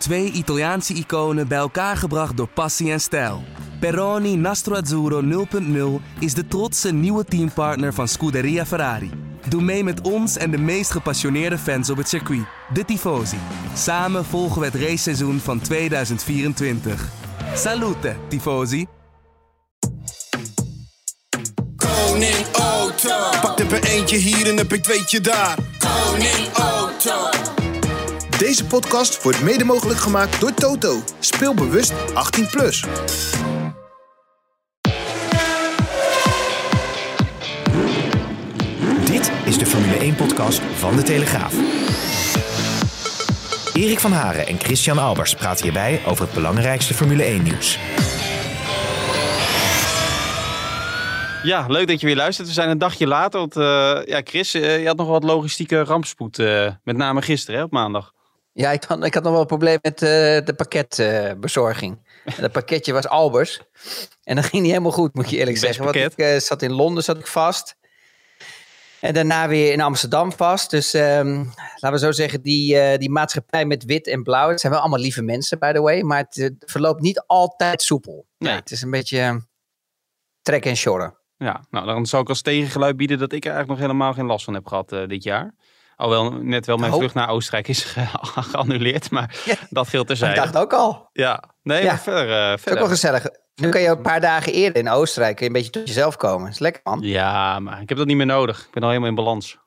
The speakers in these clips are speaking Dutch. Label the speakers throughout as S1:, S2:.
S1: Twee Italiaanse iconen bij elkaar gebracht door passie en stijl. Peroni Nastro Azzurro 0.0 is de trotse nieuwe teampartner van Scuderia Ferrari. Doe mee met ons en de meest gepassioneerde fans op het circuit, de Tifosi. Samen volgen we het raceseizoen van 2024. Salute, Tifosi!
S2: Koning Auto.
S3: Pak er eentje hier en heb ik tweetje daar.
S2: Koning Auto.
S3: Deze podcast wordt mede mogelijk gemaakt door Toto. Speel bewust 18+. Plus.
S4: Dit is de Formule 1-podcast van De Telegraaf. Erik van Haren en Christian Albers praten hierbij over het belangrijkste Formule 1-nieuws.
S5: Ja, leuk dat je weer luistert. We zijn een dagje later. Want eh, ja, Chris, eh, je had nog wat logistieke rampspoed. eh, met name gisteren, hè, op maandag.
S6: Ja, ik had, ik had nog wel een probleem met eh, de pakketbezorging. En dat pakketje was Albers. En dat ging niet helemaal goed, moet je eerlijk
S5: Best
S6: zeggen. Want
S5: pakket.
S6: ik eh, zat in Londen zat ik vast. En daarna weer in Amsterdam vast. Dus ehm, laten we zo zeggen, die, eh, die maatschappij met wit en blauw. Het zijn wel allemaal lieve mensen, by the way. Maar het verloopt niet altijd soepel. Nee, het is een beetje eh, trek en sjorren.
S5: Ja, nou dan zal ik als tegengeluid bieden dat ik er eigenlijk nog helemaal geen last van heb gehad eh, dit jaar. Alhoewel net wel mijn
S6: Oh.
S5: vlucht naar Oostenrijk is ge- geannuleerd, maar
S6: Ja.
S5: dat geldt
S6: Ik
S5: terzijde.
S6: dacht ook al.
S5: Ja, nee,
S6: Ja.
S5: verder. eh,
S6: Het is ook
S5: verder.
S6: wel gezellig. Nu kan je een paar dagen eerder in Oostenrijk kun je een beetje tot jezelf komen. Dat is lekker, man.
S5: Ja, maar ik heb dat niet meer nodig. Ik ben al helemaal in balans.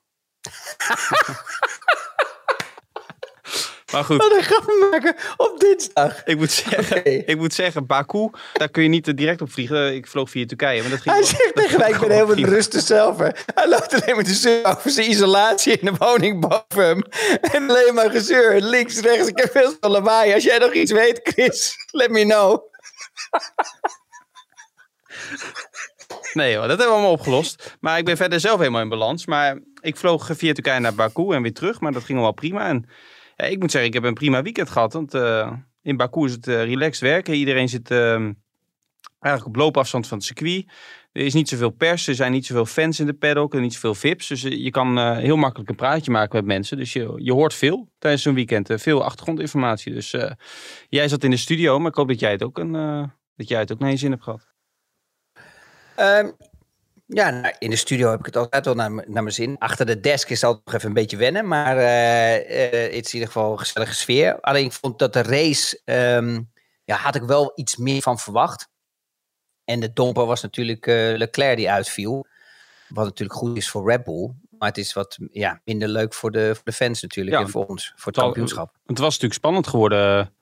S5: maar goed.
S6: Wat een grap maken op dinsdag.
S5: Ik moet, zeggen, ik moet zeggen, Baku, daar kun je niet direct op vliegen. Ik vloog via Turkije. Maar dat ging
S6: Hij
S5: wel-
S6: zegt tegen mij, ik ben helemaal rustig zelf. Hij loopt alleen maar te zeuren over zijn isolatie in de woning boven hem. En alleen maar gezeur, links, rechts. Ik heb veel te lawaai. Als jij nog iets weet, Chris, let me know.
S5: Nee hoor, dat hebben we allemaal opgelost. Maar ik ben verder zelf helemaal in balans. Maar ik vloog via Turkije naar Baku en weer terug. Maar dat ging allemaal prima. En ja, ik moet zeggen, ik heb een prima weekend gehad. Want eh, in Baku is het eh, relaxed werken. Iedereen zit ehm, eigenlijk op loopafstand van het circuit. Er is niet zoveel pers, er zijn niet zoveel fans in de paddock en niet zoveel vips. Dus eh, je kan eh, heel makkelijk een praatje maken met mensen. Dus je, je hoort veel tijdens zo'n weekend. eh, veel achtergrondinformatie. Dus eh, jij zat in de studio, maar ik hoop dat jij het ook, een, eh, dat jij het ook naar je zin hebt gehad.
S6: Ehm, ja, nou, in de studio heb ik het altijd wel naar, naar mijn zin. Achter de desk is het altijd nog even een beetje wennen. Maar eh, eh, het is in ieder geval een gezellige sfeer. Alleen ik vond dat de race, ehm, ja, had ik wel iets meer van verwacht. En de domper was natuurlijk eh, Leclerc die uitviel. Wat natuurlijk goed is voor Red Bull. Maar het is wat ja, minder leuk voor de, voor de fans natuurlijk.
S5: Ja,
S6: en voor ons, voor het kampioenschap.
S5: Het was natuurlijk spannend geworden.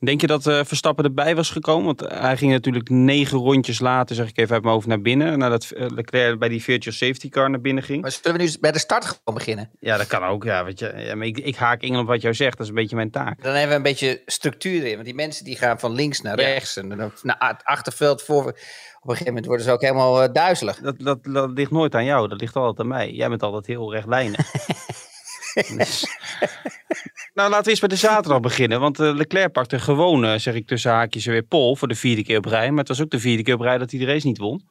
S5: Denk je dat eh, Verstappen erbij was gekomen? Want hij ging natuurlijk negen rondjes later, zeg ik even uit mijn hoofd, naar binnen. Nadat eh, Leclerc bij die virtual safety car naar binnen ging.
S6: Maar zullen we nu bij de start gewoon beginnen?
S5: Ja, dat kan ook. Ja, weet je, ja, maar ik, ik haak in op wat jou zegt. Dat is een beetje mijn taak.
S6: Dan hebben we een beetje structuur erin. Want die mensen die gaan van links naar
S5: Ja.
S6: rechts. En dan naar het achterveld voor. Op een gegeven moment worden ze ook helemaal eh, duizelig.
S5: Dat, dat, dat ligt nooit aan jou. Dat ligt altijd aan mij. Jij bent altijd heel rechtlijnig. Dus- Nou, laten we eens bij de zaterdag beginnen. Want eh, Leclerc pakte gewoon, eh, zeg ik tussen haakjes, weer pol voor de vierde keer op rij. Maar het was ook de vierde keer op rij dat hij de race niet won.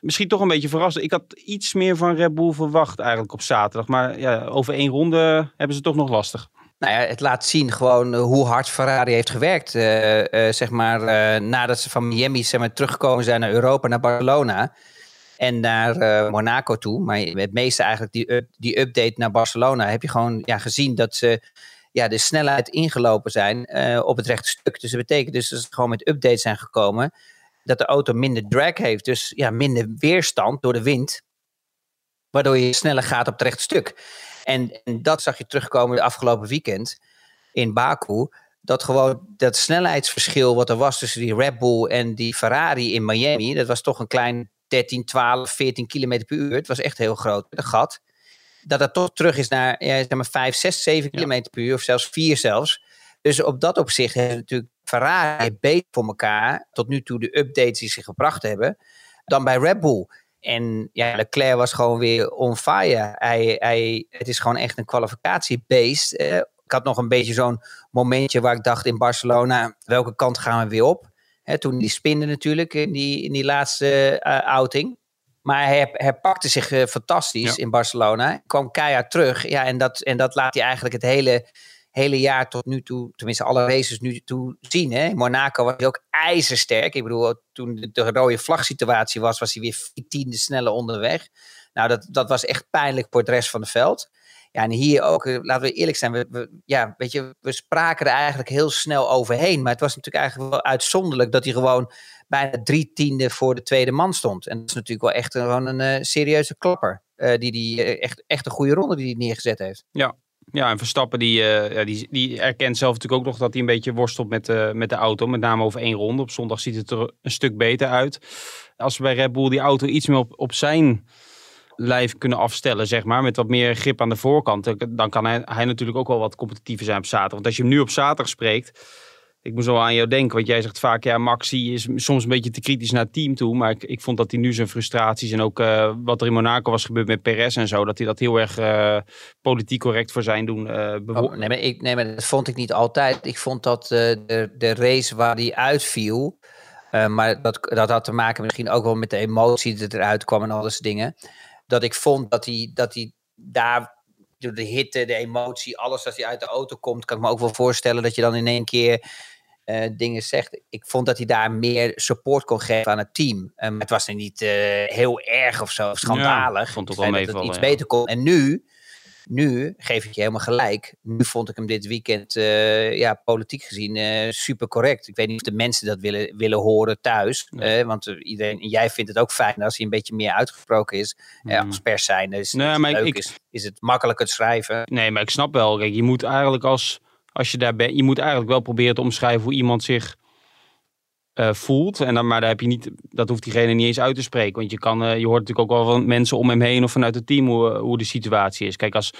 S5: Misschien toch een beetje verrassend. Ik had iets meer van Red Bull verwacht eigenlijk op zaterdag. Maar ja, over één ronde hebben ze toch nog lastig.
S6: Nou ja, het laat zien gewoon eh, hoe hard Ferrari heeft gewerkt. eh, eh, zeg maar, eh, nadat ze van Miami zeg maar, teruggekomen zijn naar Europa, naar Barcelona. En naar eh, Monaco toe. Maar het meeste eigenlijk, die, die update naar Barcelona, heb je gewoon ja, gezien dat ze ja, de snelheid ingelopen zijn eh, op het rechte stuk. Dus dat betekent dus dat ze gewoon met updates zijn gekomen. Dat de auto minder drag heeft. Dus ja, minder weerstand door de wind. Waardoor je sneller gaat op het rechte stuk. En, en dat zag je terugkomen de afgelopen weekend in Baku. Dat gewoon dat snelheidsverschil wat er was tussen die Red Bull en die Ferrari in Miami. Dat was toch een klein 13, 12, 14 kilometer per uur. Het was echt heel groot, een gat. Dat dat toch terug is naar ja, zeg maar 5, 6, 7 kilometer per uur. Of zelfs 4 zelfs. Dus op dat opzicht heeft natuurlijk Ferrari beter voor elkaar. Tot nu toe de updates die ze gebracht hebben. Dan bij Red Bull. En ja, Leclerc was gewoon weer on fire. Hij, hij, het is gewoon echt een kwalificatiebeest. Eh, ik had nog een beetje zo'n momentje waar ik dacht in Barcelona, welke kant gaan we weer op? Hè, toen die spinde natuurlijk in die, in die laatste eh, outing. Maar hij, hij pakte zich eh, fantastisch
S5: Ja.
S6: in Barcelona. Kwam keihard terug. Ja, en dat, en dat laat hij eigenlijk het hele, hele jaar tot nu toe, tenminste alle races nu toe zien. Hè? In Monaco was hij ook ijzersterk. Ik bedoel, toen de, de rode vlagsituatie was, was hij weer tiende sneller onderweg. Nou, dat, dat was echt pijnlijk voor het rest van het veld. Ja, en hier ook, eh, laten we eerlijk zijn, we, ja, weet je, we spraken er eigenlijk heel snel overheen. Maar het was natuurlijk eigenlijk wel uitzonderlijk dat hij gewoon bijna drie tiende voor de tweede man stond. En dat is natuurlijk wel echt gewoon een uh, serieuze klapper. Uh, die, die echt, echt een goede ronde die hij neergezet heeft.
S5: Ja, ja, en Verstappen die, uh, die, die erkent zelf natuurlijk ook nog dat hij een beetje worstelt met, uh, met de auto. Met name over één ronde. Op zondag ziet het er een stuk beter uit. Als we bij Red Bull die auto iets meer op, op zijn lijf kunnen afstellen, zeg maar. Met wat meer grip aan de voorkant. Dan kan hij, hij natuurlijk ook wel wat competitiever zijn op zaterdag. Want als je hem nu op zaterdag spreekt ik moet zo aan jou denken, want jij zegt vaak, ja, Maxi is soms een beetje te kritisch naar het team toe. Maar ik, ik vond dat hij nu zijn frustraties en ook uh, wat er in Monaco was gebeurd met Perez en zo, dat hij dat heel erg uh, politiek correct voor zijn doen uh,
S6: oh, nee, maar ik, nee, maar dat vond ik niet altijd. Ik vond dat de, de race waar hij uitviel, maar dat, dat had te maken misschien ook wel met de emotie die eruit kwam en al dat soort dingen. Dat ik vond dat hij, dat hij daar door de hitte, de emotie, alles als hij uit de auto komt, kan ik me ook wel voorstellen dat je dan in één keer uh, dingen zegt. Ik vond dat hij daar meer support kon geven aan het team. Um, het was er niet uh, heel erg of zo, schandalig.
S5: Ja, vond het wel
S6: dat het iets beter kon. En nu, nu geef ik je helemaal gelijk. Nu vond ik hem dit weekend, uh, ja, politiek gezien, super correct. Ik weet niet of de mensen dat willen, willen horen thuis. Nee. want iedereen, jij vindt het ook fijn als hij een beetje meer uitgesproken is. Mm. als pers zijn. Dus nee, maar leuk ik, is, is het makkelijker te schrijven.
S5: Nee, maar ik snap wel. Kijk, je moet eigenlijk als als je daar bent, je moet eigenlijk wel proberen te omschrijven hoe iemand zich uh, voelt. En dan, maar daar heb je niet, dat hoeft diegene niet eens uit te spreken. Want je, kan, uh, je hoort natuurlijk ook wel van mensen om hem heen of vanuit het team hoe, hoe de situatie is. Kijk, als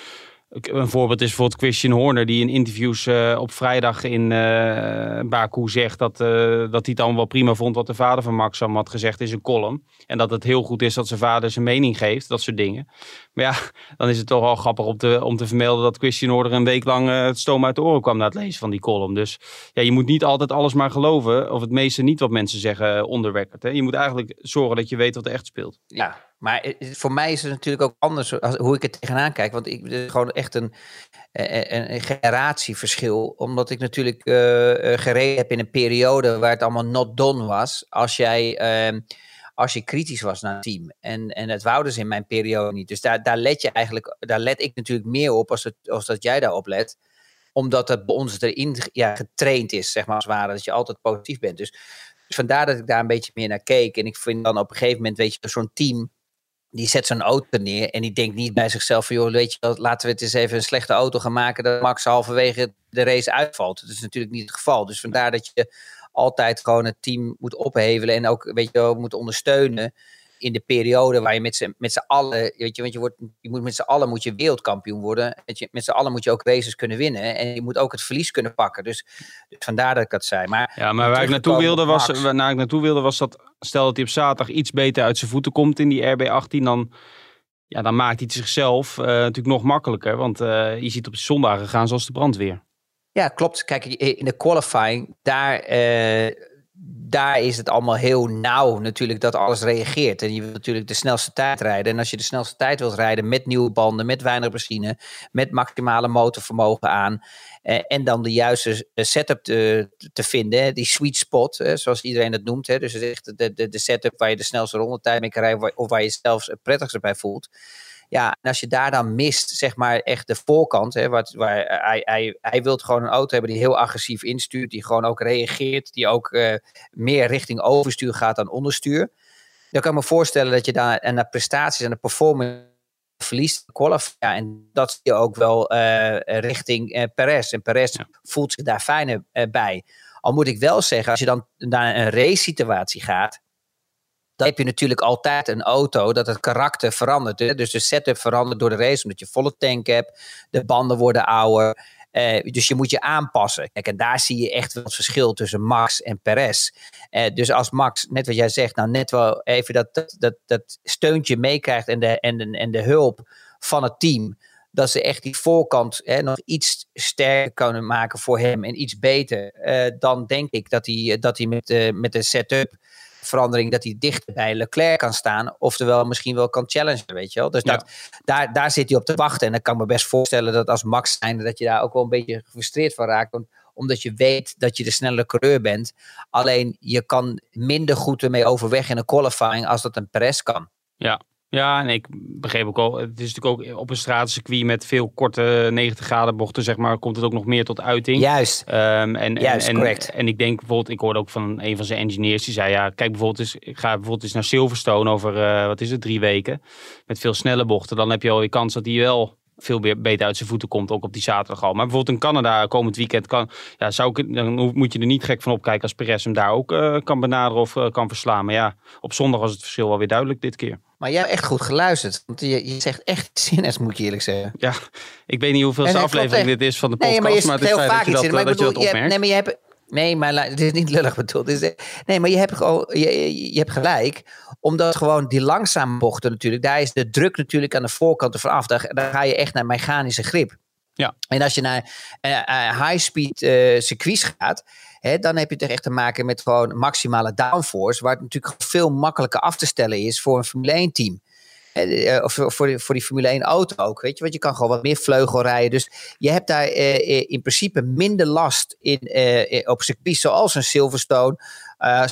S5: een voorbeeld is bijvoorbeeld Christian Horner, die in interviews uh, op vrijdag in uh, Baku zegt dat, uh, dat hij het allemaal wel prima vond wat de vader van Max allemaal had gezegd in zijn column. En dat het heel goed is dat zijn vader zijn mening geeft, dat soort dingen. Maar ja, dan is het toch wel grappig om te, om te vermelden dat Christian Horner een week lang het stoom uit de oren kwam na het lezen van die column. Dus ja, je moet niet altijd alles maar geloven, of het meeste niet wat mensen zeggen onderwekkend. Je moet eigenlijk zorgen dat je weet wat er echt speelt.
S6: Ja, maar voor mij is het natuurlijk ook anders hoe ik het tegenaan kijk. Want ik, is gewoon echt een, een, een generatieverschil. Omdat ik natuurlijk uh, gereden heb in een periode waar het allemaal not done was. Als jij, uh, als je kritisch was naar het team. En, en het wouden ze in mijn periode niet. Dus daar, daar let je eigenlijk, daar let ik natuurlijk meer op als, het, als dat jij daarop let. Omdat het bij ons erin ja, getraind is, zeg maar als het ware. Dat je altijd positief bent. Dus, dus vandaar dat ik daar een beetje meer naar keek. En ik vind dan op een gegeven moment, weet je, zo'n team die zet zo'n auto neer en die denkt niet bij zichzelf van, joh, weet je, laten we het eens even een slechte auto gaan maken dat Max halverwege de race uitvalt. Dat is natuurlijk niet het geval. Dus vandaar dat je altijd gewoon het team moet ophevelen en ook, weet je, moet ondersteunen in de periode waar je met z'n, met z'n allen, weet je, want je, wordt, je moet met z'n allen moet je wereldkampioen worden. Met, je, met z'n allen moet je ook races kunnen winnen. En je moet ook het verlies kunnen pakken. Dus, dus vandaar dat ik dat zei. Maar,
S5: ja, maar waar ik naartoe wilde was, waar ik naartoe wilde was dat, stel dat hij op zaterdag iets beter uit zijn voeten komt in die RB18, dan, ja, dan maakt hij het zichzelf uh, natuurlijk nog makkelijker. Want uh, je ziet op zondagen gaan zoals de brandweer.
S6: Ja, klopt. Kijk, in de qualifying, daar... Uh, daar is het allemaal heel nauw natuurlijk dat alles reageert. En je wilt natuurlijk de snelste tijd rijden. En als je de snelste tijd wilt rijden met nieuwe banden, met weinig benzine, met maximale motorvermogen aan. Eh, en dan de juiste eh, setup te, te vinden, die sweet spot, zoals iedereen het noemt. Hè. Dus is de, de, de setup waar je de snelste rondetijd mee kan rijden, of waar je zelfs het prettigste bij voelt. Ja, en als je daar dan mist, zeg maar echt de voorkant, hè, wat, waar hij, hij, hij wil gewoon een auto hebben die heel agressief instuurt, die gewoon ook reageert, die ook uh, meer richting overstuur gaat dan onderstuur. Dan kan ik me voorstellen dat je daar en de prestaties en de performance verliest ja, en dat zie je ook wel uh, richting uh, Perez. En Perez ja. voelt zich daar fijner bij. Al moet ik wel zeggen, als je dan naar een race situatie gaat, dan heb je natuurlijk altijd een auto dat het karakter verandert. Hè? Dus de setup verandert door de race, omdat je volle tank hebt. De banden worden ouder. Uh, dus je moet je aanpassen. Kijk, en daar zie je echt wel het verschil tussen Max en Perez. Uh, dus als Max, net wat jij zegt, nou net wel even dat, dat, dat, dat steuntje meekrijgt en de, en, de, en de hulp van het team. Dat ze echt die voorkant hè, nog iets sterker kunnen maken voor hem en iets beter. Uh, dan denk ik dat hij, dat hij met, met de setup verandering dat hij dichter bij Leclerc kan staan. Oftewel misschien wel kan challengen, weet je wel. Dus dat, daar, daar zit hij op te wachten. En dan kan ik me best voorstellen dat als Max zijnde dat je daar ook wel een beetje gefrustreerd van raakt. Want, omdat je weet dat je de snelle coureur bent. Alleen je kan minder goed ermee overweg in een qualifying als dat een Perez kan.
S5: Ja, ja, en ik begreep ook al, het is natuurlijk ook op een straatcircuit met veel korte 90 graden bochten, zeg maar, komt het ook nog meer tot uiting.
S6: Juist.
S5: Ehm, en,
S6: Juist,
S5: en,
S6: correct.
S5: En, ik denk bijvoorbeeld, ik hoorde ook van een van zijn engineers, die zei, ja, kijk bijvoorbeeld eens, ik ga bijvoorbeeld eens naar Silverstone over, eh, wat is het, drie weken, met veel snelle bochten. Dan heb je al je kans dat hij wel veel meer beter uit zijn voeten komt, ook op die zaterdag al. Maar bijvoorbeeld in Canada komend weekend kan, ja, zou ik, dan moet je er niet gek van opkijken als Perez hem daar ook eh, kan benaderen of eh, kan verslaan. Maar ja, op zondag was het verschil wel weer duidelijk dit keer.
S6: Maar jij hebt echt goed geluisterd. Want je, je zegt echt zinnig, moet je eerlijk zeggen.
S5: Ja, ik weet niet hoeveel aflevering dit is van de podcast,
S6: Nee, maar je
S5: maar,
S6: zegt
S5: het is
S6: heel vaak
S5: dat je
S6: iets
S5: dat,
S6: in. Maar
S5: eh,
S6: ik bedoel,
S5: dat
S6: je hebt,
S5: opmerkt.
S6: nee, maar je hebt... Nee, maar het is niet lullig bedoeld. Is, nee, maar je hebt, je, je, hebt gelijk. Omdat gewoon die langzame bochten natuurlijk... Daar is de druk natuurlijk aan de voorkant ervan af. Daar, daar ga je echt naar mechanische grip.
S5: Ja.
S6: En als je naar eh, eh, high-speed eh circuits gaat... Hè, dan heb je toch echt te maken met gewoon maximale downforce... waar het natuurlijk veel makkelijker af te stellen is voor een Formule 1-team. Eh, Of voor, die- voor die Formule 1 auto ook, weet je. Want je kan gewoon wat meer vleugel rijden. Dus je hebt daar eh, eh, in principe minder last in, op circuits zoals een Silverstone.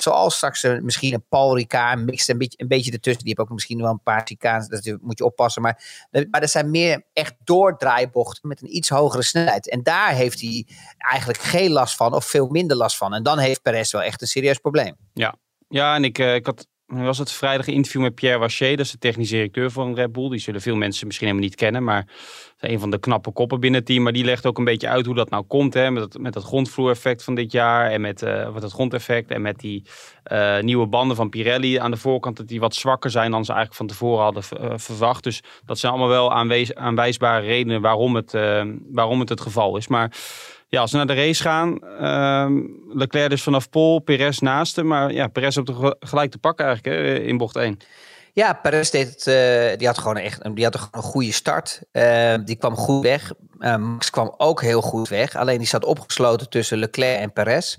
S6: zoals straks misschien een Paul Ricard, een mix, een beetje, een beetje ertussen. Die heeft ook misschien wel een paar Ricaans, dat moet je oppassen. Maar, maar er zijn meer echt doordraaibochten met een iets hogere snelheid. En daar heeft hij eigenlijk geen last van of veel minder last van. En dan heeft Perez wel echt een serieus probleem.
S5: Ja, en ik, ik had was het vrijdag interview met Pierre Waché, dat is de technisch directeur van Red Bull. Die zullen veel mensen misschien helemaal niet kennen, maar een van de knappe koppen binnen het team. Maar die legt ook een beetje uit hoe dat nou komt, hè, met, dat, met dat grondvloereffect van dit jaar en met uh, wat het grondeffect en met die uh, nieuwe banden van Pirelli aan de voorkant, dat die wat zwakker zijn dan ze eigenlijk van tevoren hadden uh, verwacht. Dus dat zijn allemaal wel aanwees, aanwijsbare redenen waarom het, waarom het het geval is. Maar ja, als we naar de race gaan, uh, Leclerc dus vanaf Pol, Perez naast hem. Maar ja, Perez op de gelijk te pakken eigenlijk hè, in bocht 1.
S6: Ja, Perez deed het, uh, die had gewoon echt die had een goede start. Uh, die kwam goed weg. Uh, Max kwam ook heel goed weg. Alleen die zat opgesloten tussen Leclerc en Perez.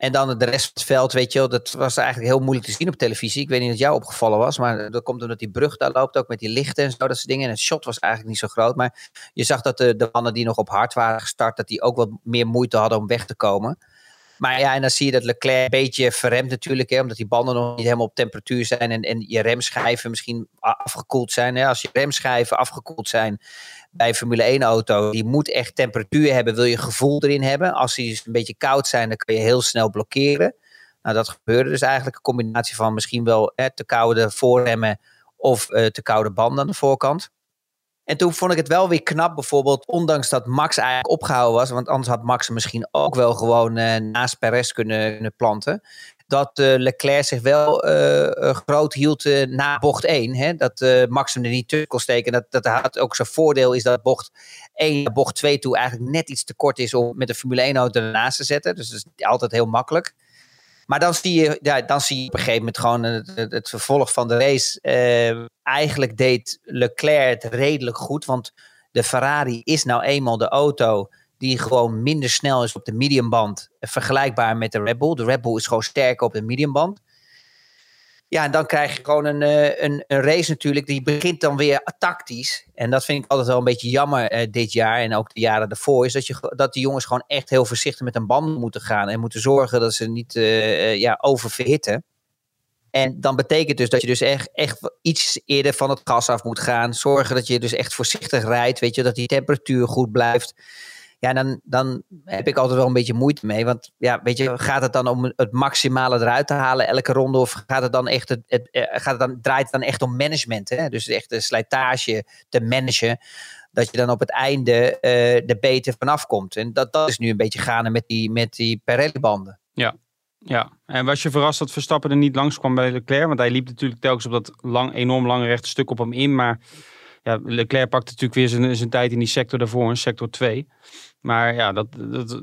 S6: En dan de rest van het veld, weet je wel, dat was eigenlijk heel moeilijk te zien op televisie. Ik weet niet of jou opgevallen was, maar dat komt omdat die brug daar loopt, ook met die lichten en zo, dat soort dingen. En het shot was eigenlijk niet zo groot, maar je zag dat de, de mannen die nog op hard waren gestart, dat die ook wat meer moeite hadden om weg te komen. Maar ja, en dan zie je dat Leclerc een beetje verremt natuurlijk, hè, omdat die banden nog niet helemaal op temperatuur zijn en, en je remschijven misschien afgekoeld zijn. Hè. Als je remschijven afgekoeld zijn bij Formule 1 auto, die moet echt temperatuur hebben, wil je gevoel erin hebben. Als die dus een beetje koud zijn, dan kan je heel snel blokkeren. Nou, dat gebeurde dus eigenlijk een combinatie van misschien wel te koude voorremmen of uh, te koude banden aan de voorkant. En toen vond ik het wel weer knap, bijvoorbeeld, ondanks dat Max eigenlijk opgehouden was, want anders had Max misschien ook wel gewoon uh, naast Perez kunnen, kunnen planten. Dat uh, Leclerc zich wel uh, groot hield na bocht 1. Hè? Dat Max hem er niet tussen kon steken. Dat, dat had ook zijn voordeel is dat bocht 1 naar bocht 2 toe eigenlijk net iets te kort is om met een Formule 1 auto ernaast te zetten. Dus dat is altijd heel makkelijk. Maar dan zie je, ja, dan zie je op een gegeven moment gewoon het, het, vervolg van de race. Uh, eigenlijk deed Leclerc het redelijk goed. Want de Ferrari is nou eenmaal de auto die gewoon minder snel is op de mediumband. Vergelijkbaar met de Red Bull. De Red Bull is gewoon sterker op de mediumband. Ja, en dan krijg je gewoon een, een, een race natuurlijk. Die begint dan weer tactisch. En dat vind ik altijd wel een beetje jammer uh, dit jaar. En ook de jaren daarvoor. Is dat, je, dat die jongens gewoon echt heel voorzichtig met een band moeten gaan. En moeten zorgen dat ze niet uh, ja, oververhitten. En dan betekent dus dat je dus echt, echt iets eerder van het gas af moet gaan. Zorgen dat je dus echt voorzichtig rijdt. Weet je, dat die temperatuur goed blijft. Ja, dan, dan heb ik altijd wel een beetje moeite mee. Want ja, weet je, gaat het dan om het maximale eruit te halen elke ronde? Of gaat het dan echt, het, het, gaat het dan, draait het dan echt om management? Hè? Dus echt de slijtage te managen. Dat je dan op het einde uh, er beter vanaf komt. En dat, dat is nu een beetje gaande met die, met die Pirelli-banden.
S5: Ja, ja, en was je verrast dat Verstappen er niet langskwam bij Leclerc? Want hij liep natuurlijk telkens op dat lang, enorm lange rechte stuk op hem in. Maar ja, Leclerc pakte natuurlijk weer zijn, zijn tijd in die sector daarvoor, in sector 2. Maar ja, dat, dat,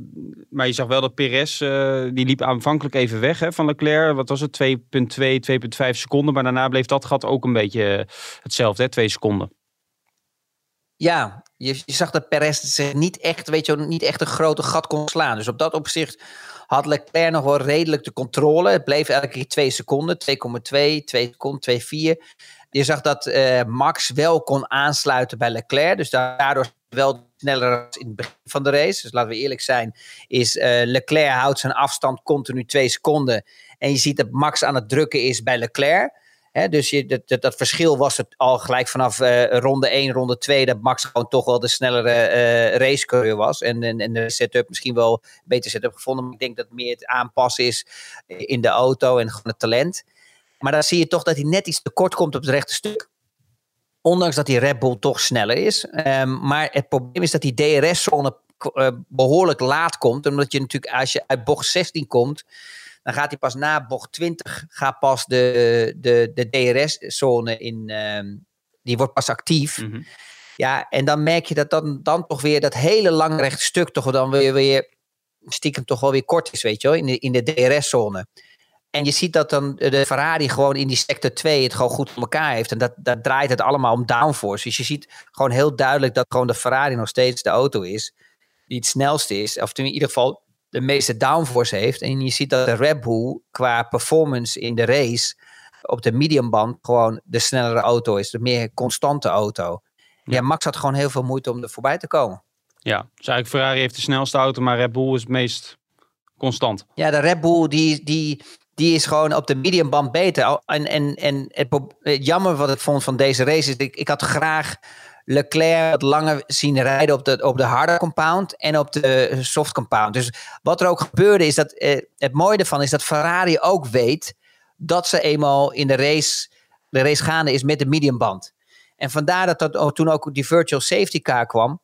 S5: maar je zag wel dat Perez, uh, die liep aanvankelijk even weg hè, van Leclerc. Wat was het? 2,2, 2,5 seconden. Maar daarna bleef dat gat ook een beetje hetzelfde, hè? 2 seconden.
S6: Ja, je, je zag dat Perez zich niet echt, weet je, niet echt een grote gat kon slaan. Dus op dat opzicht had Leclerc nog wel redelijk de controle. Het bleef elke keer 2 seconden, 2,2, 2 seconden, 2,4. Je zag dat uh, Max wel kon aansluiten bij Leclerc. Dus daardoor wel sneller in het begin van de race. Dus laten we eerlijk zijn, is uh, Leclerc houdt zijn afstand continu 2 seconden. En je ziet dat Max aan het drukken is bij Leclerc. Dus dat, dat, verschil was het al gelijk vanaf uh, ronde 1, ronde 2, dat Max gewoon toch wel de snellere uh, racecoureur was. En, en, en, de setup misschien wel een beter setup gevonden. Maar ik denk dat meer het aanpassen is in de auto en gewoon het talent. Maar dan zie je toch dat hij net iets te kort komt op het rechte stuk. Ondanks dat die Red Bull toch sneller is. Um, maar het probleem is dat die DRS-zone uh, behoorlijk laat komt. Omdat je natuurlijk als je uit bocht 16 komt dan gaat hij pas na bocht 20 gaat pas de, de, de DRS-zone in. Uh, die wordt pas actief. Mm -hmm. Ja, en dan merk je dat dan, dan toch weer dat hele lange rechte stuk toch dan weer, weer stiekem toch wel weer kort is, weet je wel, in de, in de DRS-zone. En je ziet dat dan de Ferrari gewoon in die sector 2 het gewoon goed voor elkaar heeft. En dat, dat draait het allemaal om downforce. Dus je ziet gewoon heel duidelijk dat gewoon de Ferrari nog steeds de auto is die het snelste is. Of in ieder geval de meeste downforce heeft. En je ziet dat de Red Bull qua performance in de race op de mediumband gewoon de snellere auto is. De meer constante auto. Ja. ja, Max had gewoon heel veel moeite om er voorbij te komen.
S5: Ja, dus eigenlijk Ferrari heeft de snelste auto, maar Red Bull is het meest constant.
S6: Ja, de Red Bull die, die, die is gewoon op de mediumband beter. En, en, en het, jammer wat ik vond van deze race is, ik, ik had graag Leclerc wat langer zien rijden op de, op de harde compound en op de soft compound. Dus wat er ook gebeurde is dat eh, het mooie ervan is dat Ferrari ook weet dat ze eenmaal in de race, de race gaande is met de mediumband. En vandaar dat, dat toen ook die virtual safety car kwam,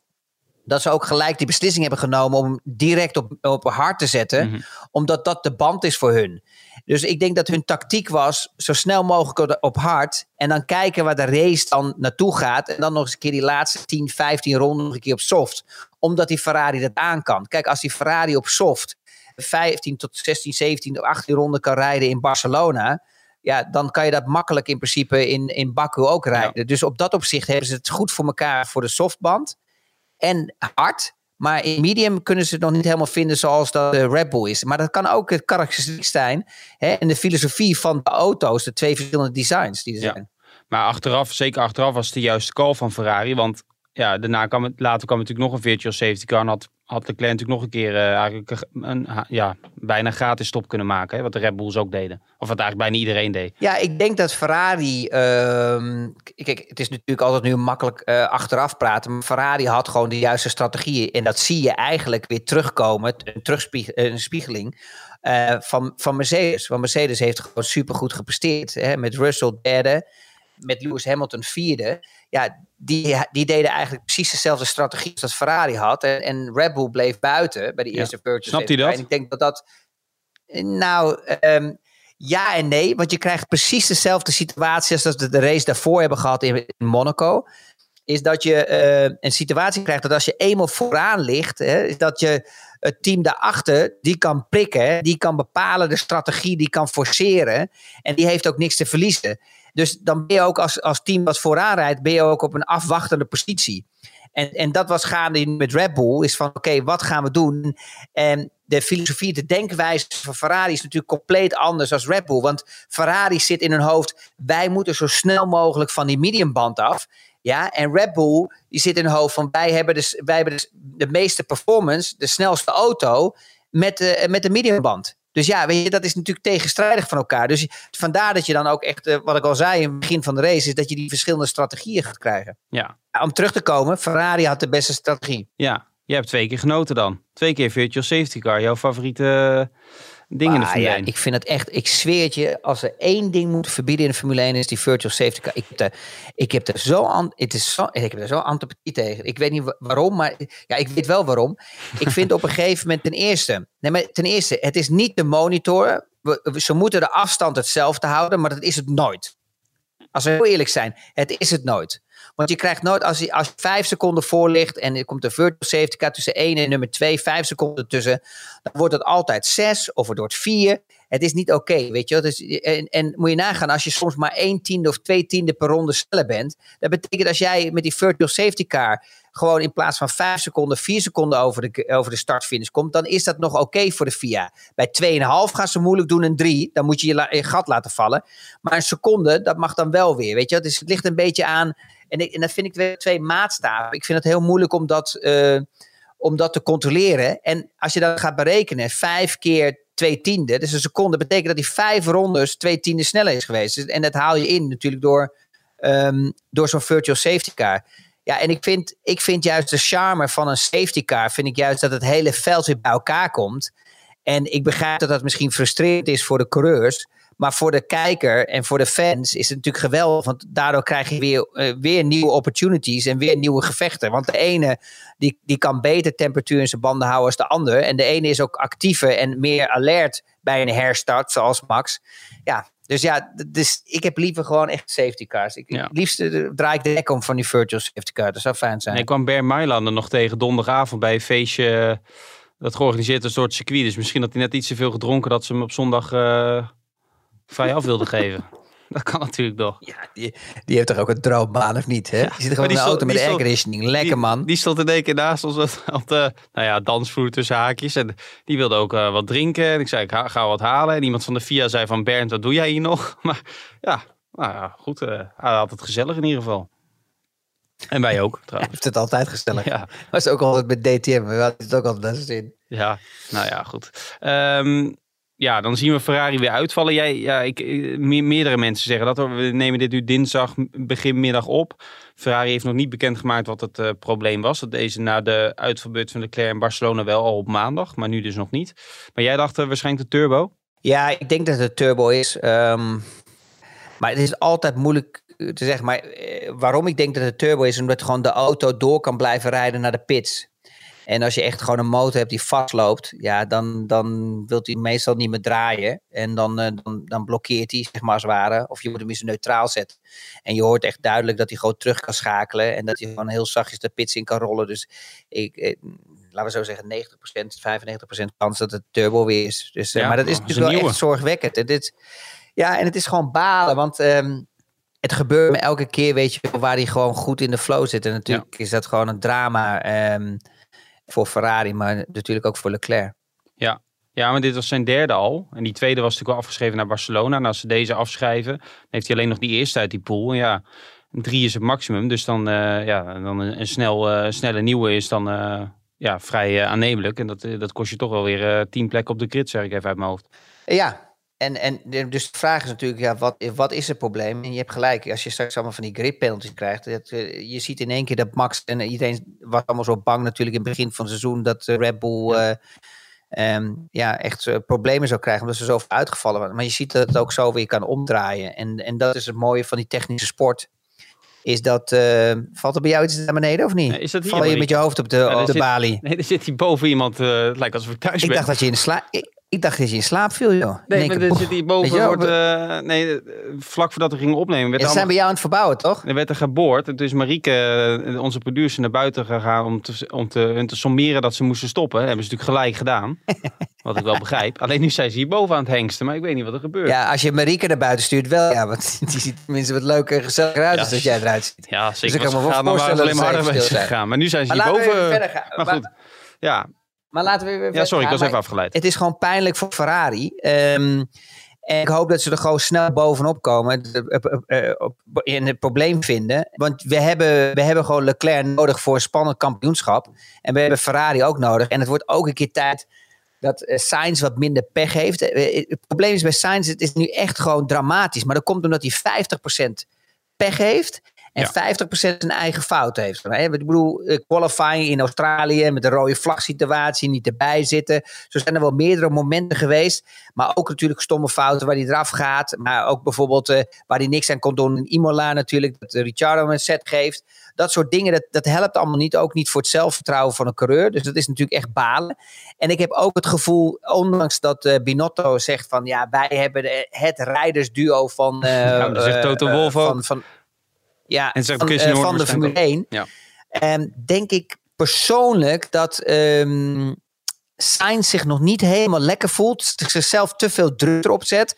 S6: dat ze ook gelijk die beslissing hebben genomen om direct op, op hard te zetten, mm -hmm. omdat dat de band is voor hun. Dus ik denk dat hun tactiek was zo snel mogelijk op hard en dan kijken waar de race dan naartoe gaat en dan nog eens een keer die laatste 10, 15 ronden nog een keer op soft, omdat die Ferrari dat aan kan. Kijk, als die Ferrari op soft 15 tot 16, 17 of 18 ronden kan rijden in Barcelona, ja, dan kan je dat makkelijk in principe in, in Baku ook rijden. Ja. Dus op dat opzicht hebben ze het goed voor elkaar voor de softband en hard. Maar in medium kunnen ze het nog niet helemaal vinden zoals dat de Red Bull is. Maar dat kan ook het karakteristiek zijn. Hè, en de filosofie van de auto's, de twee verschillende designs die er zijn.
S5: Maar achteraf, zeker achteraf, was het de juiste call van Ferrari. Want ja, daarna kwam het, later kwam natuurlijk nog een virtual safety car. En had, had Leclerc natuurlijk nog een keer uh, eigenlijk een, ja, bijna gratis stop kunnen maken. Hè, wat de Red Bulls ook deden. Of wat eigenlijk bijna iedereen deed.
S6: Ja, ik denk dat Ferrari... Uh, kijk, het is natuurlijk altijd nu makkelijk uh, achteraf praten. Maar Ferrari had gewoon de juiste strategieën. En dat zie je eigenlijk weer terugkomen. Een, terugspieg een spiegeling. Uh, van, van Mercedes. Want Mercedes heeft gewoon supergoed gepresteerd. Hè, met Russell derde. Met Lewis Hamilton vierde. Ja, die, die deden eigenlijk precies dezelfde strategie als dat Ferrari had. En, en Red Bull bleef buiten bij de eerste ja. purchase.
S5: Snapt hij dat?
S6: En ik denk dat dat... Nou, um, ja en nee. Want je krijgt precies dezelfde situatie als dat we de race daarvoor hebben gehad in, in Monaco. Is dat je uh, een situatie krijgt dat als je eenmaal vooraan ligt, hè, is dat je het team daarachter, die kan prikken, die kan bepalen de strategie, die kan forceren. En die heeft ook niks te verliezen. Dus dan ben je ook als, als team wat vooraan rijdt, ben je ook op een afwachtende positie. En, en dat was gaande met Red Bull, is van oké, wat gaan we doen? En de filosofie, de denkwijze van Ferrari is natuurlijk compleet anders dan Red Bull. Want Ferrari zit in hun hoofd, wij moeten zo snel mogelijk van die mediumband af. Ja, en Red Bull die zit in hun hoofd van wij hebben, dus, wij hebben dus de meeste performance, de snelste auto met de, met de mediumband. Dus ja, weet je, dat is natuurlijk tegenstrijdig van elkaar. Dus vandaar dat je dan ook echt, wat ik al zei in het begin van de race, is dat je die verschillende strategieën gaat krijgen.
S5: Ja.
S6: Om terug te komen, Ferrari had de beste strategie.
S5: Ja, je hebt twee keer genoten dan. Twee keer virtual safety car, jouw favoriete ding in de Formule
S6: ja,
S5: 1.
S6: Ik vind het echt, ik zweer het je, als er één ding moet verbieden in de Formule 1 is die virtual safety car. Ik heb er, ik heb er zo aan, het is zo, ik heb er zo antipathie tegen. Ik weet niet waarom, maar ja, ik weet wel waarom. Ik vind op een gegeven moment ten eerste, nee, maar ten eerste, het is niet de monitor. We, ze moeten de afstand hetzelfde houden, maar dat is het nooit. Als we heel eerlijk zijn, het is het nooit. Want je krijgt nooit, als je, als vijf seconden voor ligt en er komt een virtual safety car tussen 1 en nummer 2, vijf seconden tussen, dan wordt het altijd 6 of het wordt 4. Het is niet oké, weet je. Dus, en, moet je nagaan, als je soms maar 1 tiende of 2 tiende per ronde sneller bent, dat betekent als jij met die virtual safety car gewoon in plaats van 5 seconden, 4 seconden over de, over de start-finish komt, dan is dat nog oké voor de FIA. Bij 2,5 gaan ze moeilijk doen en 3, dan moet je je gat laten vallen. Maar een seconde, dat mag dan wel weer, weet je. Dus het ligt een beetje aan, en, en dat vind ik twee maatstaven. Ik vind het heel moeilijk om dat, eh, om dat te controleren. En als je dat gaat berekenen, 5 keer twee tiende, dus een seconde, betekent dat hij vijf rondes twee tiende sneller is geweest. Dus- En dat haal je in natuurlijk door, ehm, door zo'n virtual safety car. Ja, en ik vind, ik vind juist de charme van een safety car, vind ik juist dat het hele veld weer bij elkaar komt. En ik begrijp dat dat misschien frustrerend is voor de coureurs. Maar voor de kijker en voor de fans is het natuurlijk geweldig. Want daardoor krijg je weer, eh, weer nieuwe opportunities en weer nieuwe gevechten. Want de ene die, die kan beter temperatuur in zijn banden houden als de ander. En de ene is ook actiever en meer alert bij een herstart, zoals Max. Ja, dus ja, dus ik heb liever gewoon echt safety cars. Ik,
S5: Ja.
S6: Liefst eh, draai ik de hek om van die virtual safety car. Dat zou fijn zijn.
S5: En ik kwam Ber Mailander nog tegen donderdagavond bij een feestje eh, dat georganiseerd was door het circuit. Dus misschien had hij net iets te veel gedronken dat ze hem op zondag vrij af wilden geven. Dat kan natuurlijk nog.
S6: Ja, die, die heeft toch ook een droombaan of niet? Hè? die zit gewoon in
S5: stond-
S6: auto met
S5: stond-
S6: airconditioning. Lekker
S5: die,
S6: man.
S5: Die stond in één keer naast ons op- de nou ja, dansvloer tussen haakjes. En die wilde ook eh, wat drinken. En ik zei, ik ga, ga wat halen. En iemand van de FIA zei van, Bernd, wat doe jij hier nog? Maar ja, nou ja goed. eh, hij had het gezellig in ieder geval. En wij ook, trouwens.
S6: heeft het altijd gezellig.
S5: Ja,
S6: Was ook altijd met DTM. We hadden het ook altijd zin.
S5: ja, nou ja, goed. Ehm, ja, dan zien we Ferrari weer uitvallen. Jij, ja, ik, eh, me- meerdere mensen zeggen dat. We nemen dit nu dinsdag m- begin middag op. Ferrari heeft nog niet bekendgemaakt wat het eh, probleem was. Dat deze na de uitvalbeurt van Leclerc in Barcelona wel al op maandag, maar nu dus nog niet. Maar jij dacht eh, waarschijnlijk de turbo?
S6: Ja, ik denk dat het turbo is. ehm, maar het is altijd moeilijk te zeggen. Maar eh, waarom ik denk dat het turbo is, omdat gewoon de auto door kan blijven rijden naar de pits. En als je echt gewoon een motor hebt die vastloopt, ja, dan, dan wilt hij meestal niet meer draaien. En dan, eh, dan, dan blokkeert hij, zeg maar als het ware. Of je moet hem eens neutraal zetten. En je hoort echt duidelijk dat hij gewoon terug kan schakelen. En dat hij gewoon heel zachtjes de pits in kan rollen. Dus ik, eh, laten we zo zeggen, 90%, 95% kans dat het turbo weer is. Dus, eh,
S5: Ja,
S6: maar dat is natuurlijk wel echt zorgwekkend. En dit, ja, en het is gewoon balen, want ehm, het gebeurt me elke keer, weet je, waar hij gewoon goed in de flow zit. En natuurlijk is dat gewoon een drama ehm, voor Ferrari, maar natuurlijk ook voor Leclerc.
S5: Ja, maar dit was zijn derde al. En die tweede was natuurlijk wel afgeschreven naar Barcelona. En als ze deze afschrijven, dan heeft hij alleen nog die eerste uit die pool. En ja, drie is het maximum. Dus dan, eh, ja, dan een, snel, eh, snelle nieuwe is dan eh, ja, vrij aannemelijk. En dat, dat kost je toch wel weer tien plekken op de grid, zeg ik even uit mijn hoofd.
S6: Ja, en, en dus de vraag is natuurlijk, ja, wat, wat is het probleem? En je hebt gelijk, als je straks allemaal van die penalties krijgt. Dat, eh, je ziet in één keer dat Max, en iedereen was allemaal zo bang natuurlijk in het begin van het seizoen, dat eh, Red Bull eh, ehm, ja, echt eh, problemen zou krijgen, omdat ze zo uitgevallen waren. Maar je ziet dat het ook zo weer kan omdraaien. En, en dat is het mooie van die technische sport. Is dat, eh, valt er bij jou iets naar beneden of niet?
S5: Nee, is dat hier,
S6: Val je met je hoofd op de, op de
S5: zit-
S6: balie?
S5: Nee, er zit hier boven iemand. eh, het lijkt alsof ik thuis
S6: Ik
S5: ben.
S6: dacht dat je in de slaap... Ik, ik dacht dat je in slaap viel, joh.
S5: Nee, maar er zit hier boven. Wordt, eh, nee, vlak voordat we gingen opnemen. Werd er
S6: zijn bij jou aan het verbouwen, toch?
S5: Er werd er geboord. En toen is Marieke, eh, onze producer, naar buiten gegaan om te, om te, hun te sommeren dat ze moesten stoppen. Dat hebben ze natuurlijk gelijk gedaan. Wat ik wel begrijp. Alleen nu zijn ze hierboven aan het hengsten, maar ik weet niet wat er gebeurt.
S6: Ja, als je Marieke naar buiten stuurt, wel. Ja, want die ziet tenminste wat leuker en gezelliger uit
S5: Ja,
S6: als dat jij eruit ziet.
S5: Ja,
S6: Dus
S5: zeker.
S6: ik kan me wel
S5: ze alleen maar harder bezig gegaan. Maar nu zijn ze
S6: Maar laten we
S5: hierboven.
S6: even verder gaan.
S5: Maar
S6: Maar-
S5: goed. Ja,
S6: Maar laten we weer
S5: ja, sorry, ik was even afgeleid.
S6: Het is gewoon pijnlijk voor Ferrari. Ehm, en ik hoop dat ze er gewoon snel bovenop komen eh, eh, eh, en het probleem vinden. Want we hebben, we hebben gewoon Leclerc nodig voor een spannend kampioenschap. En we hebben Ferrari ook nodig. En het wordt ook een keer tijd dat Sainz wat minder pech heeft. Het probleem is bij Sainz, het is nu echt gewoon dramatisch. Maar dat komt omdat hij 50% pech heeft. En
S5: Ja.
S6: 50% zijn eigen fout heeft. Hè, Ik bedoel, eh, qualifying in Australië met de rode vlag situatie, niet erbij zitten. Zo zijn er wel meerdere momenten geweest. Maar ook natuurlijk stomme fouten waar hij eraf gaat. Maar ook bijvoorbeeld eh, waar hij niks aan kon doen in Imola natuurlijk. Dat eh, Ricciardo een set geeft. Dat soort dingen, dat, dat helpt allemaal niet. Ook niet voor het zelfvertrouwen van een coureur. Dus dat is natuurlijk echt balen. En ik heb ook het gevoel, ondanks dat Binotto zegt van... Ja, wij hebben de- het rijdersduo van...
S5: Ja, dat zegt Toto Wolff ook.
S6: van, van, ja,
S5: En
S6: van, eh, van de Formule 1.
S5: Ja.
S6: Ehm, denk ik persoonlijk dat ehm Sainz zich nog niet helemaal lekker voelt. Zichzelf te veel druk erop zet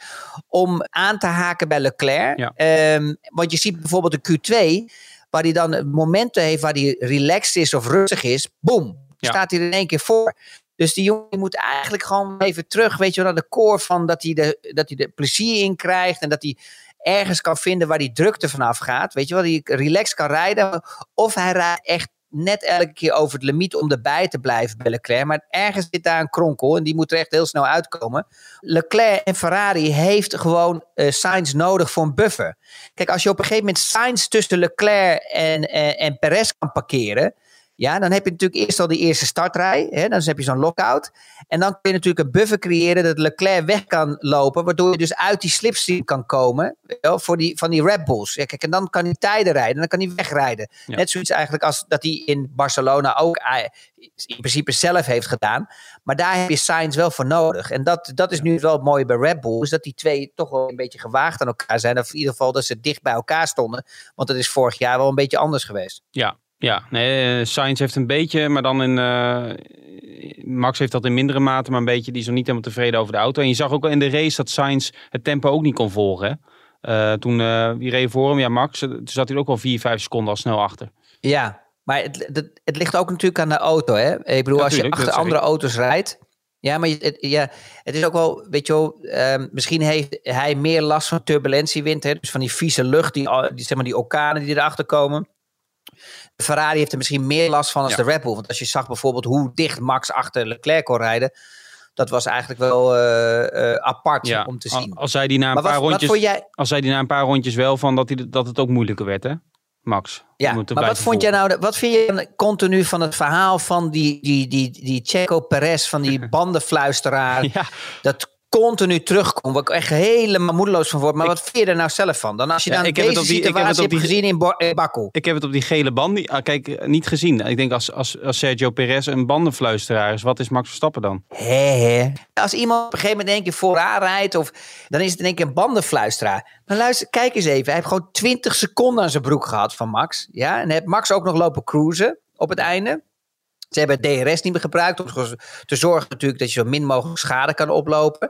S6: om aan te haken bij Leclerc.
S5: Ja.
S6: Ehm, want je ziet bijvoorbeeld de Q2 waar hij dan momenten heeft waar hij relaxed is of rustig is, boom,
S5: Ja.
S6: staat hij er in één keer voor. Dus die jongen moet eigenlijk gewoon even terug, weet je wel, naar de core van dat hij de, dat hij de plezier in krijgt en dat hij ergens kan vinden waar die drukte vanaf gaat. Weet je wel, die relaxed kan rijden. Of hij rijdt echt net elke keer over het limiet om erbij te blijven bij Leclerc. Maar ergens zit daar een kronkel en die moet er echt heel snel uitkomen. Leclerc en Ferrari heeft gewoon eh Sainz nodig voor een buffer. Kijk, als je op een gegeven moment Sainz tussen Leclerc en, en, en Perez kan parkeren. Ja, dan heb je natuurlijk eerst al die eerste startrij. Hè, dan heb je zo'n lockout. En dan kun je natuurlijk een buffer creëren dat Leclerc weg kan lopen. Waardoor je dus uit die slipstream kan komen. wel, voor die, van die Red Bulls. Ja, kijk, en dan kan hij tijden rijden. Dan kan hij wegrijden.
S5: Ja.
S6: Net zoiets eigenlijk als dat hij in Barcelona ook eh, in principe zelf heeft gedaan. Maar daar heb je Sainz wel voor nodig. En dat, dat is nu wel het mooie bij Red Bull. Is dat die twee toch wel een beetje gewaagd aan elkaar zijn. Of in ieder geval dat ze dicht bij elkaar stonden. Want dat is vorig jaar wel een beetje anders geweest.
S5: Ja, ja. Nee, eh, Sainz heeft een beetje, maar dan in... eh, Max heeft dat in mindere mate, maar een beetje, die is nog niet helemaal tevreden over de auto. En je zag ook wel in de race dat Sainz het tempo ook niet kon volgen. hè. Eh, toen, eh, wie reed voor hem? Ja, Max. Toen zat hij ook wel 4, 5 seconden al snel achter.
S6: Ja, maar het, het, het ligt ook natuurlijk aan de auto. Hè? Ik bedoel,
S5: Ja,
S6: als je
S5: tuurlijk,
S6: achter andere auto's rijdt. Ja, maar je- het, ja, het is ook wel, weet je wel, ehm, misschien heeft hij meer last van turbulentiewind. Hè? Dus van die vieze lucht, die, al- die, zeg maar die orkanen die erachter komen. Ferrari heeft er misschien meer last van als
S5: Ja.
S6: de Red Bull. Want als je zag bijvoorbeeld hoe dicht Max achter Leclerc kon rijden. Dat was eigenlijk wel eh, eh, apart
S5: Ja,
S6: om te zien.
S5: Als zij die na een
S6: Maar
S5: paar
S6: wat,
S5: rondjes,
S6: jij,
S5: als zij die na een paar rondjes wel van dat, hij, dat het ook moeilijker werd, hè? Max.
S6: Ja, maar wat vond jij nou, wat vind je continu van het verhaal van die, die, die, die Checo Perez, van die bandenfluisteraar,
S5: Ja,
S6: dat continu terugkomt, waar ik echt helemaal moedeloos van word. Maar wat vind je er nou zelf van? Dan als je
S5: Ja,
S6: dan
S5: ik heb het
S6: deze
S5: op die- ik heb
S6: situatie
S5: het op
S6: hebt
S5: die-
S6: gezien in, Bo- Baku.
S5: ik heb het op die gele band niet, ah, kijk, eh, niet gezien. Ik denk als, als, als Sergio Perez een bandenfluisteraar is, wat is Max Verstappen dan?
S6: Hè. Als iemand op een gegeven moment in één keer vooraan rijdt, of, dan is het in één keer een bandenfluisteraar. Maar luister, kijk eens even. Hij heeft gewoon 20 seconden aan zijn broek gehad van Max. Ja? En heeft Max ook nog lopen cruisen op het einde. Ze hebben het DRS niet meer gebruikt om te zorgen natuurlijk dat je zo min mogelijk schade kan oplopen.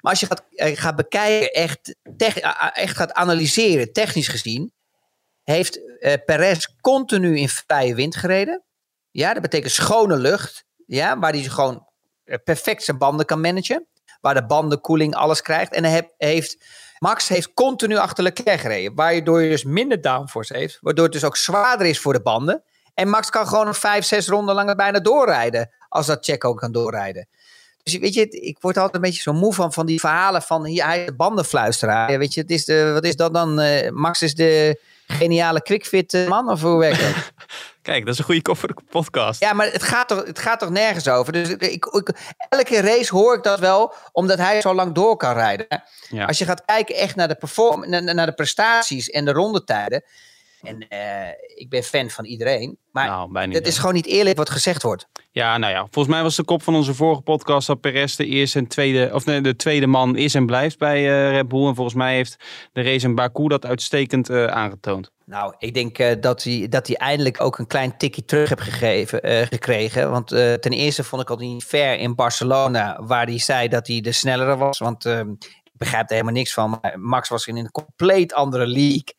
S6: Maar als je gaat, eh, bekijken, echt, a- a- echt gaat analyseren, technisch gezien, heeft eh Perez continu in vrije wind gereden. Ja, dat betekent schone lucht. Ja, waar hij gewoon eh, perfect zijn banden kan managen. Waar de bandenkoeling alles krijgt. En hij heeft, Max heeft continu achter Leclerc gereden. Waardoor je dus minder downforce heeft. Waardoor het dus ook zwaarder is voor de banden. En Max kan gewoon nog vijf, zes ronden langer bijna doorrijden. Als dat Checo kan doorrijden. Dus weet je, ik word altijd een beetje zo moe van, van die verhalen van hier, hij is de bandenfluisteraar. Weet je, het is de, wat is dat dan? Eh, Max is de geniale quickfit eh, man of hoe werkt dat?
S5: Kijk, dat is een goede kop voor de podcast.
S6: Ja, maar het gaat toch, het gaat toch nergens over. Dus ik, ik, elke race hoor ik dat wel, omdat hij zo lang door kan rijden.
S5: Ja.
S6: Als je gaat kijken echt naar de, perform naar, naar de prestaties en de rondetijden. En eh, ik ben fan van iedereen. Maar
S5: Nou,
S6: het
S5: niet.
S6: is gewoon niet eerlijk wat gezegd wordt.
S5: Ja, nou ja, volgens mij was de kop van onze vorige podcast dat Perez de eerste en tweede, of nee, de tweede man is en blijft bij eh, Red Bull. En volgens mij heeft de race in Baku dat uitstekend eh, aangetoond.
S6: Nou, ik denk dat, hij, dat hij eindelijk ook een klein tikje terug heeft gegeven, gekregen. Want ten eerste vond ik al niet fair in Barcelona, waar hij zei dat hij de snellere was. Want eh, ik begrijp er helemaal niks van. Maar Max was in een compleet andere league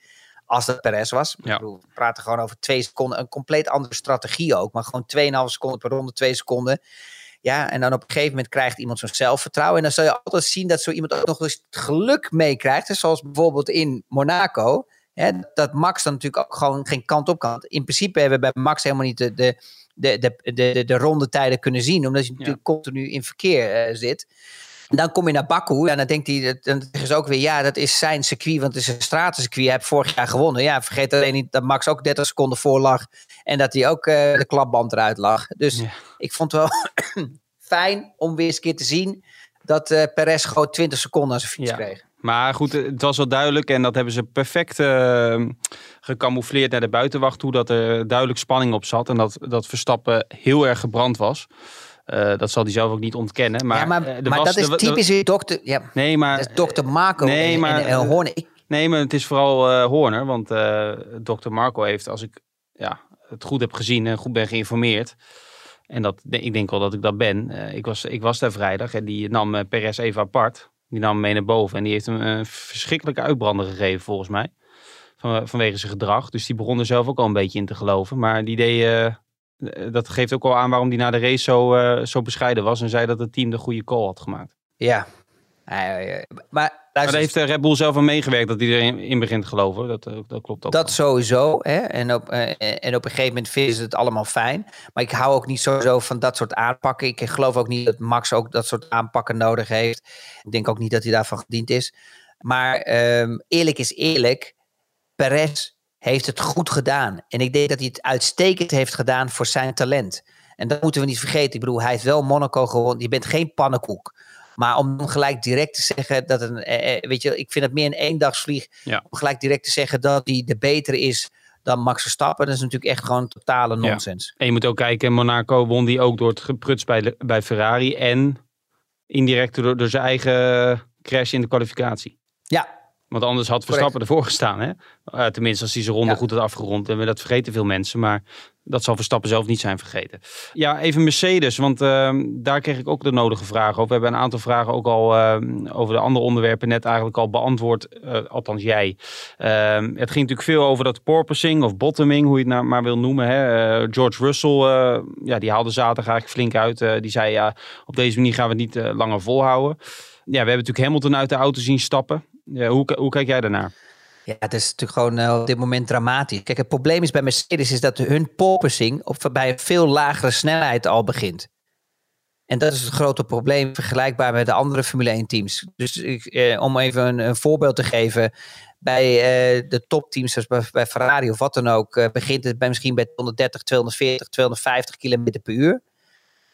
S6: als dat Perez was.
S5: Ja.
S6: Ik bedoel, we praten gewoon over twee seconden, een compleet andere strategie ook. Maar gewoon 2,5 seconden per ronde, twee seconden. Ja, en dan op een gegeven moment krijgt iemand zo'n zelfvertrouwen. En dan zal je altijd zien dat zo iemand ook nog eens het geluk meekrijgt. hè, Zoals bijvoorbeeld in Monaco. Hè, dat Max dan natuurlijk ook gewoon geen kant op kan. In principe hebben we bij Max helemaal niet de, de, de, de, de, de, de rondetijden kunnen zien. Omdat je natuurlijk continu in verkeer eh, zit. Dan kom je naar Baku en dan denkt hij, dat- dan ze ook weer, ja, dat is zijn circuit, want het is een stratencircuit. Hij heeft vorig jaar gewonnen. Ja, vergeet alleen niet dat Max ook 30 seconden voor lag en dat hij ook eh, de klapband eruit lag. Dus
S5: Ja.
S6: ik vond het wel fijn om weer eens een keer te zien dat eh Perez gewoon 20 seconden aan zijn fiets
S5: Ja.
S6: kreeg.
S5: Maar goed, eh, het was wel duidelijk en dat hebben ze perfect gecamoufleerd naar de buitenwacht toe. Dat er duidelijk spanning op zat en dat, dat Verstappen heel erg gebrand was. Eh, dat zal hij zelf ook niet ontkennen. Maar,
S6: ja, maar,
S5: eh,
S6: maar
S5: was-
S6: dat is typisch weer dokter, ja,
S5: Nee, maar,
S6: dat is dokter Marco
S5: nee,
S6: en,
S5: maar,
S6: en, en
S5: eh,
S6: Horner.
S5: Nee, maar het is vooral eh Horner. Want dokter Marco heeft, als ik ja, het goed heb gezien en goed ben geïnformeerd. En dat, ik denk wel dat ik dat ben. ik, was, ik was daar vrijdag en die nam Perez even apart. Die nam hem mee naar boven en die heeft hem een verschrikkelijke uitbrander gegeven volgens mij. van, vanwege zijn gedrag. Dus die begon er zelf ook al een beetje in te geloven. Maar die deed, dat geeft ook wel aan waarom hij na de race zo, eh, zo bescheiden was. En zei dat het team de goede call had gemaakt.
S6: Ja. Eh, eh, maar
S5: Maar daar heeft de Red Bull zelf aan meegewerkt dat erin in begint te geloven. Dat, eh, dat klopt ook.
S6: Dat sowieso. Hè? En, op, eh, en op een gegeven moment vinden ze het allemaal fijn. Maar ik hou ook niet sowieso van dat soort aanpakken. Ik geloof ook niet dat Max ook dat soort aanpakken nodig heeft. Ik denk ook niet dat hij daarvan gediend is. Maar ehm, eerlijk is eerlijk. Perez heeft het goed gedaan. En ik denk dat hij het uitstekend heeft gedaan voor zijn talent. En dat moeten we niet vergeten. Ik bedoel, hij heeft wel Monaco gewonnen. Je bent geen pannenkoek. Maar om gelijk direct te zeggen dat een, eh, eh, weet je, ik vind het meer een eendagsvlieg.
S5: Ja.
S6: Om gelijk direct te zeggen dat hij de betere is dan Max Verstappen. Dat is natuurlijk echt gewoon totale
S5: Ja.
S6: nonsens.
S5: En je moet ook kijken, Monaco won die ook door het gepruts bij, bij Ferrari. En indirect door, door zijn eigen crash in de kwalificatie.
S6: Ja,
S5: Want anders had Verstappen ervoor gestaan. Hè? Eh, tenminste, als hij zijn ronde
S6: Ja.
S5: goed had afgerond. En dat vergeten veel mensen. Maar dat zal Verstappen zelf niet zijn vergeten. Ja, even Mercedes. Want ehm, daar kreeg ik ook de nodige vragen over. We hebben een aantal vragen ook al ehm, over de andere onderwerpen net eigenlijk al beantwoord. eh, althans jij. Ehm, het ging natuurlijk veel over dat porpoising of bottoming. Hoe je het nou maar wil noemen. Hè? Eh, George Russell, ja, die haalde zaterdag eigenlijk flink uit. Die zei ja, op deze manier gaan we het niet langer volhouden. Ja, we hebben natuurlijk Hamilton uit de auto zien stappen. Ja, hoe, hoe kijk jij daarnaar?
S6: Ja, het is natuurlijk gewoon eh, op dit moment dramatisch. Kijk, het probleem is bij Mercedes is dat hun porpoising op, bij een veel lagere snelheid al begint. En dat is het grote probleem vergelijkbaar met de andere Formule 1 teams. Dus eh, om even een, voorbeeld te geven. Bij eh, de topteams, zoals bij, Ferrari of wat dan ook, eh, begint het bij misschien bij 230, 240, 250 km per uur.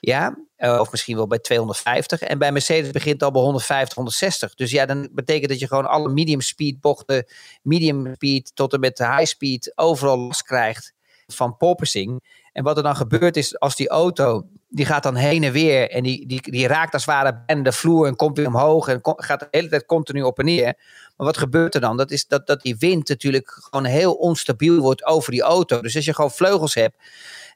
S6: Ja, eh, of misschien wel bij 250. En bij Mercedes begint het al bij 150, 160. Dus ja, dan betekent dat je gewoon alle medium speed bochten, medium speed tot en met de high speed, overal last krijgt van porpoising. En wat er dan gebeurt is, als die auto, die gaat dan heen en weer en die, die, die raakt als het ware de vloer en komt weer omhoog en gaat de hele tijd continu op en neer. Maar wat gebeurt er dan? Dat is dat, dat die wind natuurlijk gewoon heel onstabiel wordt over die auto. Dus als je gewoon vleugels hebt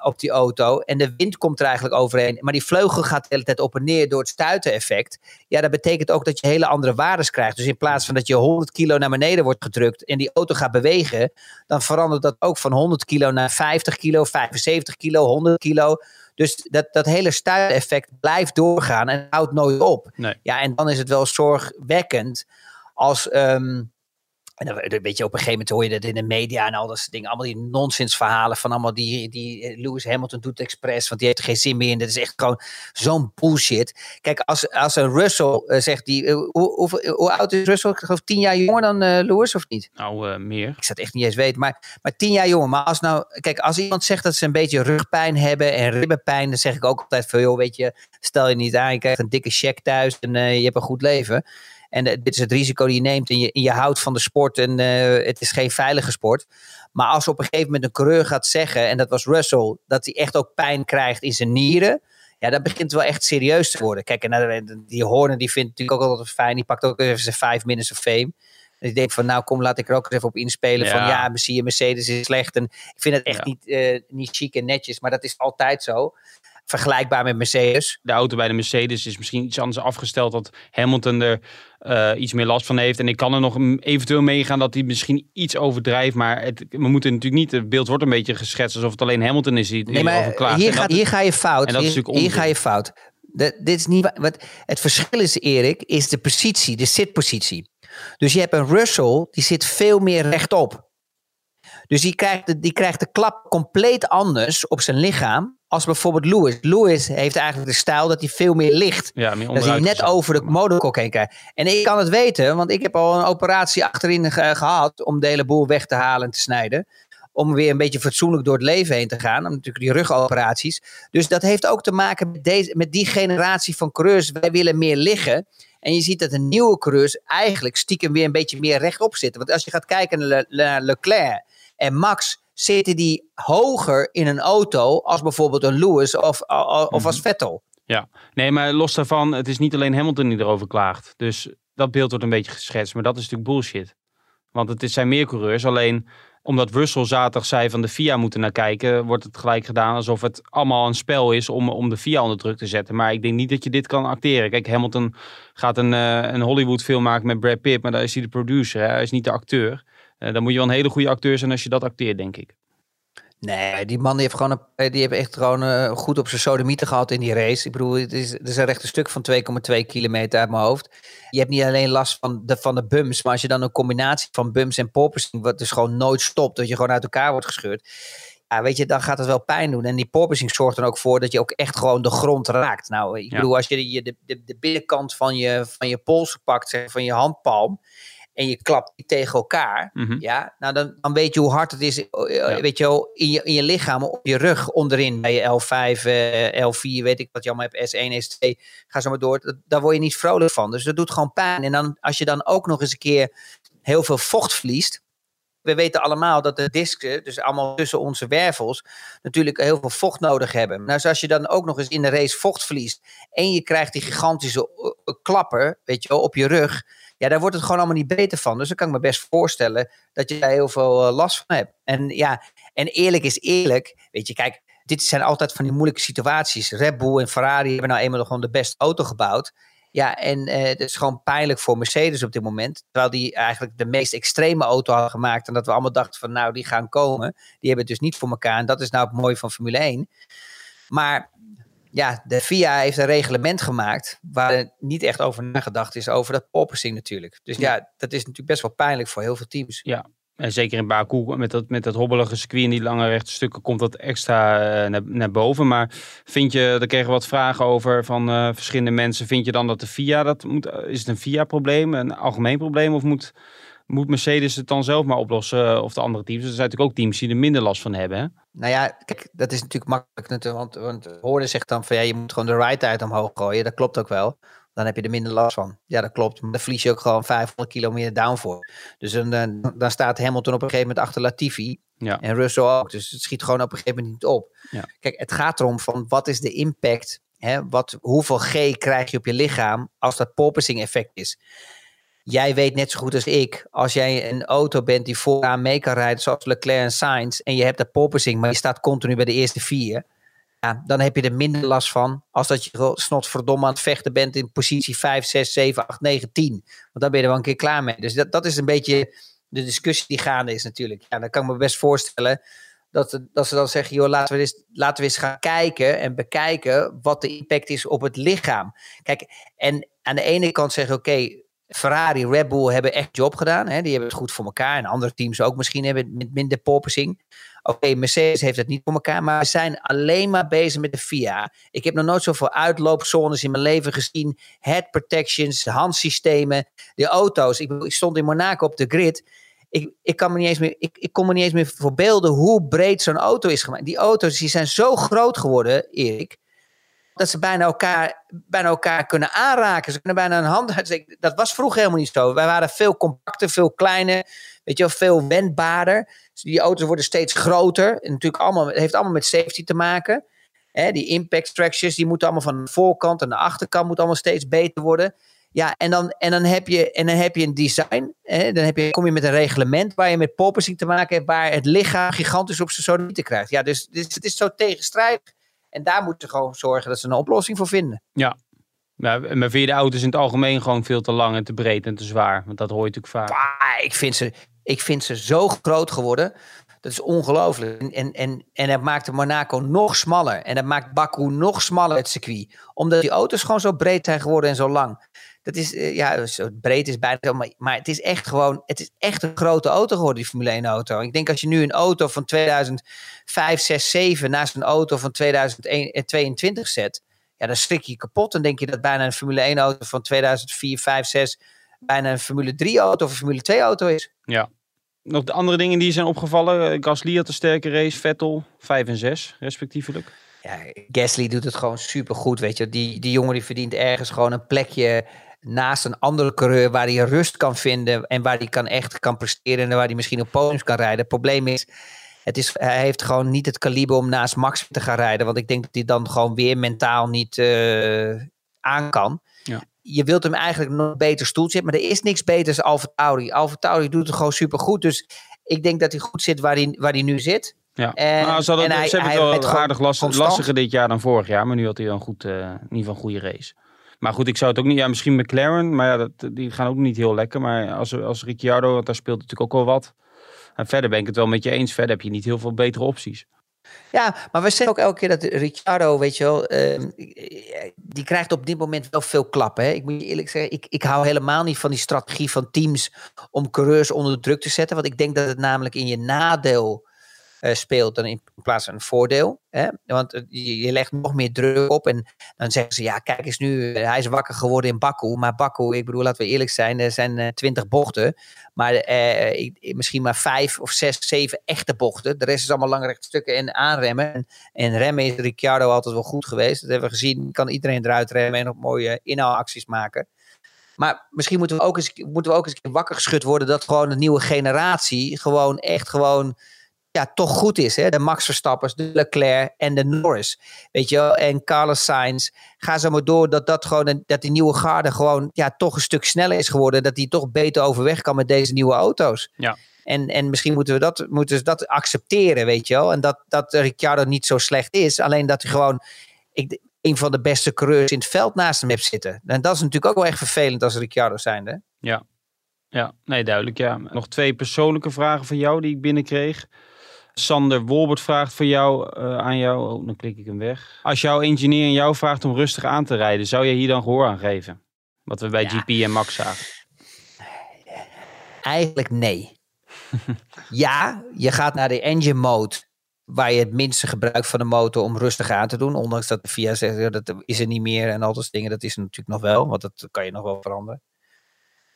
S6: op die auto en de wind komt er eigenlijk overheen, maar die vleugel gaat de hele tijd op en neer door het stuiteneffect. Ja, dat betekent ook dat je hele andere waardes krijgt. Dus in plaats van dat je 100 kilo naar beneden wordt gedrukt en die auto gaat bewegen, dan verandert dat ook van 100 kilo naar 50 kilo, 75 kilo, 100 kilo. Dus dat, dat hele stuiteffect blijft doorgaan en houdt nooit op.
S5: Nee.
S6: Ja, en dan is het wel zorgwekkend als. ehm, en dan weet je, op een gegeven moment hoor je dat in de media en al dat soort dingen. Allemaal die nonsensverhalen van allemaal die, die eh, Lewis Hamilton doet expres, want die heeft er geen zin meer in. Dat is echt gewoon zo'n bullshit. Kijk, als, als een Russell eh, zegt, die, eh, hoe, hoe, hoe oud is Russell? Ik geloof tien jaar jonger dan Lewis, of niet?
S5: Nou, meer.
S6: Ik zou het echt niet eens weten, maar, maar tien jaar jonger. Maar als nou, kijk, als iemand zegt dat ze een beetje rugpijn hebben en ribbenpijn, dan zeg ik ook altijd van, joh, weet je, stel je niet aan, je krijgt een dikke check thuis en je hebt een goed leven. En eh, dit is het risico die je neemt en je, je houdt van de sport en eh, het is geen veilige sport. Maar als op een gegeven moment een coureur gaat zeggen, en dat was Russell, dat hij echt ook pijn krijgt in zijn nieren. Ja, dat begint wel echt serieus te worden. Kijk, en nou, die Horner die vindt natuurlijk ook altijd fijn. Die pakt ook even zijn vijf minutes of fame. En ik denk van, nou kom, laat ik er ook eens even op inspelen. Van
S5: Ja.
S6: ja, zie je, Mercedes is slecht. En ik vind het echt
S5: Ja.
S6: niet, eh, niet chic en netjes, maar dat is altijd zo. Vergelijkbaar met Mercedes.
S5: De auto bij de Mercedes is misschien iets anders afgesteld. Dat Hamilton er eh, iets meer last van heeft. En ik kan er nog eventueel meegaan dat hij misschien iets overdrijft. Maar het, we moeten natuurlijk niet... Het beeld wordt een beetje geschetst alsof het alleen Hamilton is die,
S6: Nee, maar
S5: erover klaagt.
S6: hier,
S5: dat-
S6: hier ga je fout.
S5: en dat is
S6: hier, ga je fout. Dit is niet, wa- wat, het verschil is, Erik, is de positie, de zitpositie. Dus je hebt een Russell, die zit veel meer rechtop. Dus die krijgt, de, die krijgt de klap compleet anders op zijn lichaam als bijvoorbeeld Lewis. Lewis heeft eigenlijk de stijl dat hij veel meer ligt.
S5: ja, meer
S6: Dat hij net over de motorkok heen krijgt. En ik kan het weten, want ik heb al een operatie achterin ge- gehad om de hele boel weg te halen en te snijden. Om weer een beetje fatsoenlijk door het leven heen te gaan. Om natuurlijk die rugoperaties. Dus dat heeft ook te maken met, deze, met die generatie van coureurs. Wij willen meer liggen. En je ziet dat de nieuwe coureurs eigenlijk stiekem weer een beetje meer rechtop zitten. Want als je gaat kijken naar Le- naar Leclerc en Max, zitten die hoger in een auto als bijvoorbeeld een Lewis of, of als Vettel.
S5: Ja, nee, maar los daarvan, het is niet alleen Hamilton die erover klaagt. Dus dat beeld wordt een beetje geschetst, maar dat is natuurlijk bullshit. Want het zijn meer coureurs, alleen omdat Russell zaterdag zei van de FIA moeten naar kijken, wordt het gelijk gedaan alsof het allemaal een spel is om, om de FIA onder druk te zetten. Maar ik denk niet dat je dit kan acteren. Kijk, Hamilton gaat een, eh, een Hollywood film maken met Brad Pitt, maar daar is hij de producer, hè? hij is niet de acteur. Eh, dan moet je wel een hele goede acteur zijn als je dat acteert, denk ik.
S6: Nee, die man die heeft, gewoon een, die heeft echt gewoon eh, goed op zijn sodomieten gehad in die race. Ik bedoel, het is, het is een rechte stuk van 2,2 kilometer uit mijn hoofd. Je hebt niet alleen last van de, van de bums, maar als je dan een combinatie van bums en porpoising, wat dus gewoon nooit stopt, dat je gewoon uit elkaar wordt gescheurd. Ja, weet je, dan gaat het wel pijn doen. En die porpoising zorgt er ook voor dat je ook echt gewoon de grond raakt. Nou, ik
S5: Ja.
S6: bedoel, als je de, de, de binnenkant van je, van je pols pakt, zeg, van je handpalm, en je klapt tegen elkaar,
S5: Mhm.
S6: ja, nou dan, dan weet je hoe hard het is, eh, weet je wel, in je, in je lichaam, op je rug onderin, bij je L5, eh, L4, weet ik wat je allemaal hebt, S1, S2, ga zo maar door. Dat- Daar word je niet vrolijk van. Dus dat doet gewoon pijn. En dan, als je dan ook nog eens een keer heel veel vocht verliest. We weten allemaal dat de disken, dus allemaal tussen onze wervels, natuurlijk heel veel vocht nodig hebben. Nou, dus als je dan ook nog eens in de race vocht verliest en je krijgt die gigantische eh, klapper, weet je wel, op je rug, ja, daar wordt het gewoon allemaal niet beter van. Dus dan kan ik me best voorstellen dat je daar heel veel eh, last van hebt. En ja, en eerlijk is eerlijk, weet je, kijk, dit zijn altijd van die moeilijke situaties. Red Bull en Ferrari hebben nou eenmaal gewoon de beste auto gebouwd. Ja, en eh het is gewoon pijnlijk voor Mercedes op dit moment. Terwijl die eigenlijk de meest extreme auto hadden gemaakt. En dat we allemaal dachten van nou, die gaan komen. Die hebben het dus niet voor elkaar. En dat is nou het mooie van Formule 1. Maar ja, de FIA heeft een reglement gemaakt waar er niet echt over nagedacht is over dat porpoising natuurlijk. Dus ja, dat is natuurlijk best wel pijnlijk voor heel veel teams.
S5: En zeker in Baku, met dat, met dat hobbelige circuit en die lange rechte stukken, komt dat extra eh, naar, naar boven. Maar vind je, daar kregen we wat vragen over van eh, verschillende mensen. Vind je dan dat de FIA, dat moet, eh, is het een FIA-probleem, een algemeen probleem? Of moet, moet Mercedes het dan zelf maar oplossen, eh, of de andere teams? Er zijn natuurlijk ook teams die er minder last van hebben. Hè?
S6: Nou ja, kijk, dat is natuurlijk makkelijk. natuurlijk, Want, want Hoorde zegt dan van ja, je moet gewoon de ride-tijd omhoog gooien. Dat klopt ook wel. Dan heb je er minder last van. Ja, dat klopt. Maar dan verlies je ook gewoon 500 kilometer downforce. Dus dan, dan, dan staat Hamilton op een gegeven moment achter Latifi.
S5: Ja.
S6: En Russell ook. Dus het schiet gewoon op een gegeven moment niet op.
S5: Ja.
S6: Kijk, het gaat erom van wat is de impact? Hè? Wat, hoeveel G krijg je op je lichaam als dat porpoising effect is? Jij weet net zo goed als ik, als jij een auto bent die vooraan mee kan rijden, zoals Leclerc en Sainz, en je hebt dat porpoising, maar je staat continu bij de eerste vier, ja, dan heb je er minder last van als dat je snotverdomme aan het vechten bent in positie 5, 6, 7, 8, 9, 10. Want dan ben je er wel een keer klaar mee. Dus dat, dat is een beetje de discussie die gaande is natuurlijk. Ja, dan kan ik me best voorstellen dat, dat ze dan zeggen, joh, laten we, eens, laten we eens gaan kijken en bekijken wat de impact is op het lichaam. Kijk, en aan de ene kant zeggen, oké, Ferrari, Red Bull hebben echt job gedaan. Hè? Die hebben het goed voor elkaar. En andere teams ook misschien hebben het met minder porpoising. Oké, Mercedes heeft het niet voor elkaar. Maar we zijn alleen maar bezig met de FIA. Ik heb nog nooit zoveel uitloopzones in mijn leven gezien. Head protections, handsystemen. De auto's. Ik, ik stond in Monaco op de grid. Ik, ik, kan me niet eens meer, ik, ik kon me niet eens meer voorbeelden hoe breed zo'n auto is gemaakt. Die auto's die zijn zo groot geworden, Erik dat ze bijna elkaar, bijna elkaar kunnen aanraken. Ze kunnen bijna een hand. Dat was vroeger helemaal niet zo. Wij waren veel compacter, veel kleiner, weet je wel, veel wendbaarder. Dus die auto's worden steeds groter. En natuurlijk allemaal, het heeft allemaal met safety te maken. Die impact structures, die moeten allemaal van de voorkant en de achterkant moet allemaal steeds beter worden. Ja, en dan, en dan, heb, je, en dan heb je een design. Hè, dan heb je, kom je met een reglement waar je met porpoising te maken hebt, waar het lichaam gigantisch op zijn sodomieten krijgt. Ja, dus, dus het is zo tegenstrijdig. En daar moeten ze gewoon zorgen dat ze een oplossing voor vinden.
S5: Ja. Ja, maar vind je de auto's in het algemeen gewoon veel te lang en te breed en te zwaar? Want dat hoor je natuurlijk vaak.
S6: Ah, ik, vind ze, ik vind ze zo groot geworden. Dat is ongelooflijk. En, en, en, en dat maakt de Monaco nog smaller. En dat maakt Baku nog smaller, het circuit. Omdat die auto's gewoon zo breed zijn geworden en zo lang. Dat is, uh, ja, zo breed is bijna zo. Maar, maar het is echt gewoon, het is echt een grote auto geworden, die Formule 1 auto. Ik denk als je nu een auto van 2005, 6, 7 naast een auto van 2022 zet. Ja, dan schrik je kapot. Dan denk je dat bijna een Formule 1 auto van 2004, 5, 6 bijna een Formule 3 auto of een Formule 2 auto is.
S5: Ja. Nog de andere dingen die zijn opgevallen. Gasly had een sterke race, Vettel 5 en 6 respectievelijk.
S6: Ja, Gasly doet het gewoon super goed, weet je. Die, die jongen die verdient ergens gewoon een plekje naast een andere coureur waar hij rust kan vinden en waar hij kan echt kan presteren en waar hij misschien op podiums kan rijden. Het probleem is, het is, hij heeft gewoon niet het kaliber om naast Max te gaan rijden, want ik denk dat hij dan gewoon weer mentaal niet uh, aan kan.
S5: Ja.
S6: Je wilt hem eigenlijk nog beter stoeltje maar er is niks beters als Alfa Tauri. Alfa Tauri doet het gewoon super goed, dus ik denk dat hij goed zit waar hij, waar hij nu zit.
S5: Ja,
S6: En-
S5: nou, ze, hadden,
S6: en hij-
S5: ze hebben het wel aardig lastig, lastiger dit jaar dan vorig jaar. Maar nu had hij wel een, goed, eh, in ieder geval een goede race. Maar goed, ik zou het ook niet... Ja, misschien McLaren, maar ja, dat, die gaan ook niet heel lekker. Maar als, als Ricciardo, want daar speelt natuurlijk ook wel wat. En verder ben ik het wel met je eens. Verder heb je niet heel veel betere opties.
S6: Ja, maar we zeggen ook elke keer dat Ricciardo, weet je wel, ehm, die krijgt op dit moment wel veel klappen. Ik moet je eerlijk zeggen, ik, ik hou helemaal niet van die strategie van teams om coureurs onder druk te zetten. Want ik denk dat het namelijk in je nadeel speelt dan in plaats van een voordeel. Hè? Want eh, je, legt nog meer druk op en dan zeggen ze, ja kijk eens nu, eh, hij is wakker geworden in Baku. Maar Baku, ik bedoel, laten we eerlijk zijn, er zijn twintig bochten. Maar misschien maar vijf of zes, zeven echte bochten. De rest is allemaal lange stukken en aanremmen. En, en remmen is Ricciardo altijd wel goed geweest. Dat hebben we gezien. Kan iedereen eruit remmen en nog mooie inhaalacties maken. Maar misschien moeten we ook eens, moeten we ook eens wakker geschud worden dat gewoon de nieuwe generatie gewoon echt gewoon ja, toch goed is. Hè? De Max Verstappers, de Leclerc en de Norris. Weet je wel? En Carlos Sainz. Ga zo maar door dat, dat, gewoon, dat die nieuwe garde gewoon ja, toch een stuk sneller is geworden. Dat die toch beter overweg kan met deze nieuwe auto's.
S5: Ja.
S6: En, en misschien moeten we dat, moeten ze dat accepteren, weet je wel. En dat, dat Ricciardo niet zo slecht is. Alleen dat hij gewoon ik, een van de beste coureurs in het veld naast hem heeft zitten. En dat is natuurlijk ook wel echt vervelend als Ricciardo zijnde.
S5: Ja. Ja, nee, duidelijk. Ja. Nog twee persoonlijke vragen van jou die ik binnenkreeg. Sander Wolbert vraagt voor jou, uh, aan jou, oh, dan klik ik hem weg. Als jouw engineer jou vraagt om rustig aan te rijden, zou je hier dan gehoor aan geven? Wat we bij GP en Max zagen.
S6: Eigenlijk nee. ja, je gaat naar de engine mode waar je het minste gebruik van de motor om rustig aan te doen. Ondanks dat de VIA zegt, dat is er niet meer en al dat dingen. Dat is er natuurlijk nog wel, want dat kan je nog wel veranderen.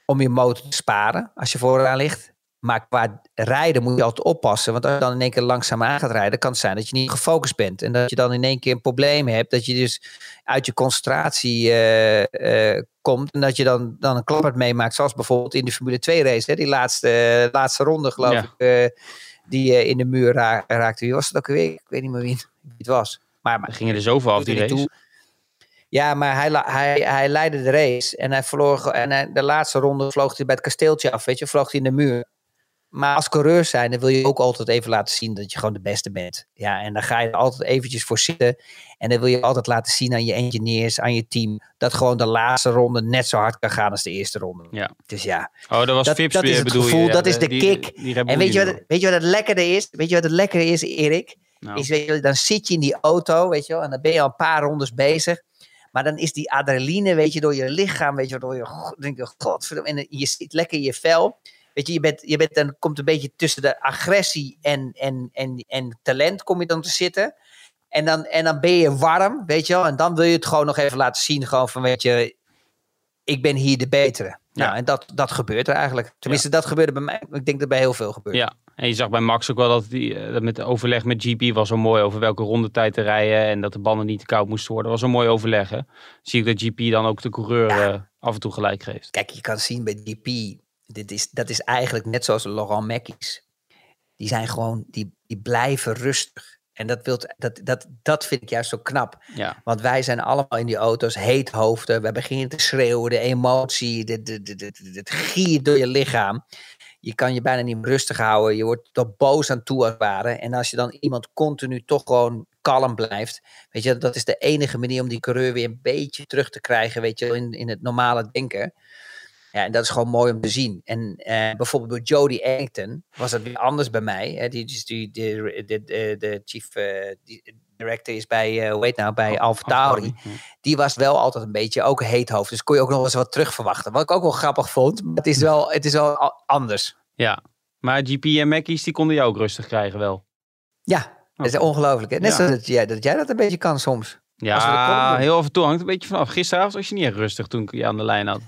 S6: Om je motor te sparen als je vooraan ligt. Maar qua rijden moet je altijd oppassen. Want als je dan in één keer langzaam aan gaat rijden, kan het zijn dat je niet gefocust bent. En dat je dan in één keer een probleem hebt. Dat je dus uit je concentratie uh, uh, komt. En dat je dan, dan een klapper meemaakt. Zoals bijvoorbeeld in de Formule 2 race. Hè, die laatste, laatste ronde geloof ik. Uh, die in de muur ra raakte. Wie was het ook weer? Ik weet niet meer wie, wie het was. Maar, maar
S5: gingen er zoveel af die race. Toe.
S6: Ja, maar hij, hij, hij leidde de race. En hij verloor. En hij, de laatste ronde vloog hij bij het kasteeltje af. Weet je, vloog hij in de muur. Maar als coureur zijn, dan wil je ook altijd even laten zien dat je gewoon de beste bent. Ja, en dan ga je er altijd eventjes voor zitten. En dan wil je altijd laten zien aan je engineers, aan je team, dat gewoon de laatste ronde net zo hard kan gaan als de eerste ronde.
S5: Ja.
S6: Dus ja.
S5: Oh, dat was
S6: dat,
S5: Vips
S6: dat is het gevoel,
S5: je,
S6: dat is de kick. en weet je, wat, weet je wat het lekkere is? Weet je wat het lekkere is, Erik? Nou. Is, weet je, dan zit je in die auto, weet je wel, en dan ben je al een paar rondes bezig. Maar dan is die adrenaline, weet je, door je lichaam, weet je, door je, denk je, godverdomme, en je zit lekker in je vel. Weet je, je bent, je bent dan komt een beetje tussen de agressie en, en, en, en talent kom je dan te zitten. En dan, en dan ben je warm, weet je wel. En dan wil je het gewoon nog even laten zien. Gewoon van, weet je, ik ben hier de betere. Ja. Nou, en dat, dat gebeurt er eigenlijk. Tenminste, dat gebeurde bij mij. Ik denk dat bij heel veel gebeurt.
S5: Ja, en je zag bij Max ook wel dat, die, dat met overleg met GP was zo mooi over welke rondetijd te rijden. En dat de banden niet te koud moesten worden. Dat was een mooi overleg. Hè? Zie ik dat GP dan ook de coureur ja. uh, af en toe gelijk geeft.
S6: Kijk, je kan zien bij GP dit is, dat is eigenlijk net zoals Laurent Mackies. Die zijn gewoon, die, die blijven rustig. En dat, wilt, dat, dat, dat vind ik juist zo knap.
S5: Ja.
S6: Want wij zijn allemaal in die auto's heethoofden. We beginnen te schreeuwen, de emotie, de, de, de, de, het giert door je lichaam. Je kan je bijna niet rustig houden. Je wordt toch boos aan toe als het ware. En als je dan iemand continu toch gewoon kalm blijft. Weet je, dat is de enige manier om die coureur weer een beetje terug te krijgen. Weet je, in, in het normale denken. Ja, en dat is gewoon mooi om te zien. En uh, bijvoorbeeld bij Jody Ellington was dat weer anders bij mij. Hè? Die, die, die, de, de, de chief uh, director is bij, uh, hoe heet nou, bij oh, Alfa Tauri. Die was wel altijd een beetje ook heethoofd. Dus kon je ook nog eens wat terug verwachten. Wat ik ook wel grappig vond. Maar het is wel, het is wel anders.
S5: Ja, maar GP en Mackies die konden jou ook rustig krijgen wel.
S6: Ja, dat is ongelooflijk. Net ja. zoals dat jij, dat jij dat een beetje kan soms.
S5: Ja, heel af en toe hangt een beetje vanaf. Gisteravond was je niet echt rustig toen ik je aan de lijn had.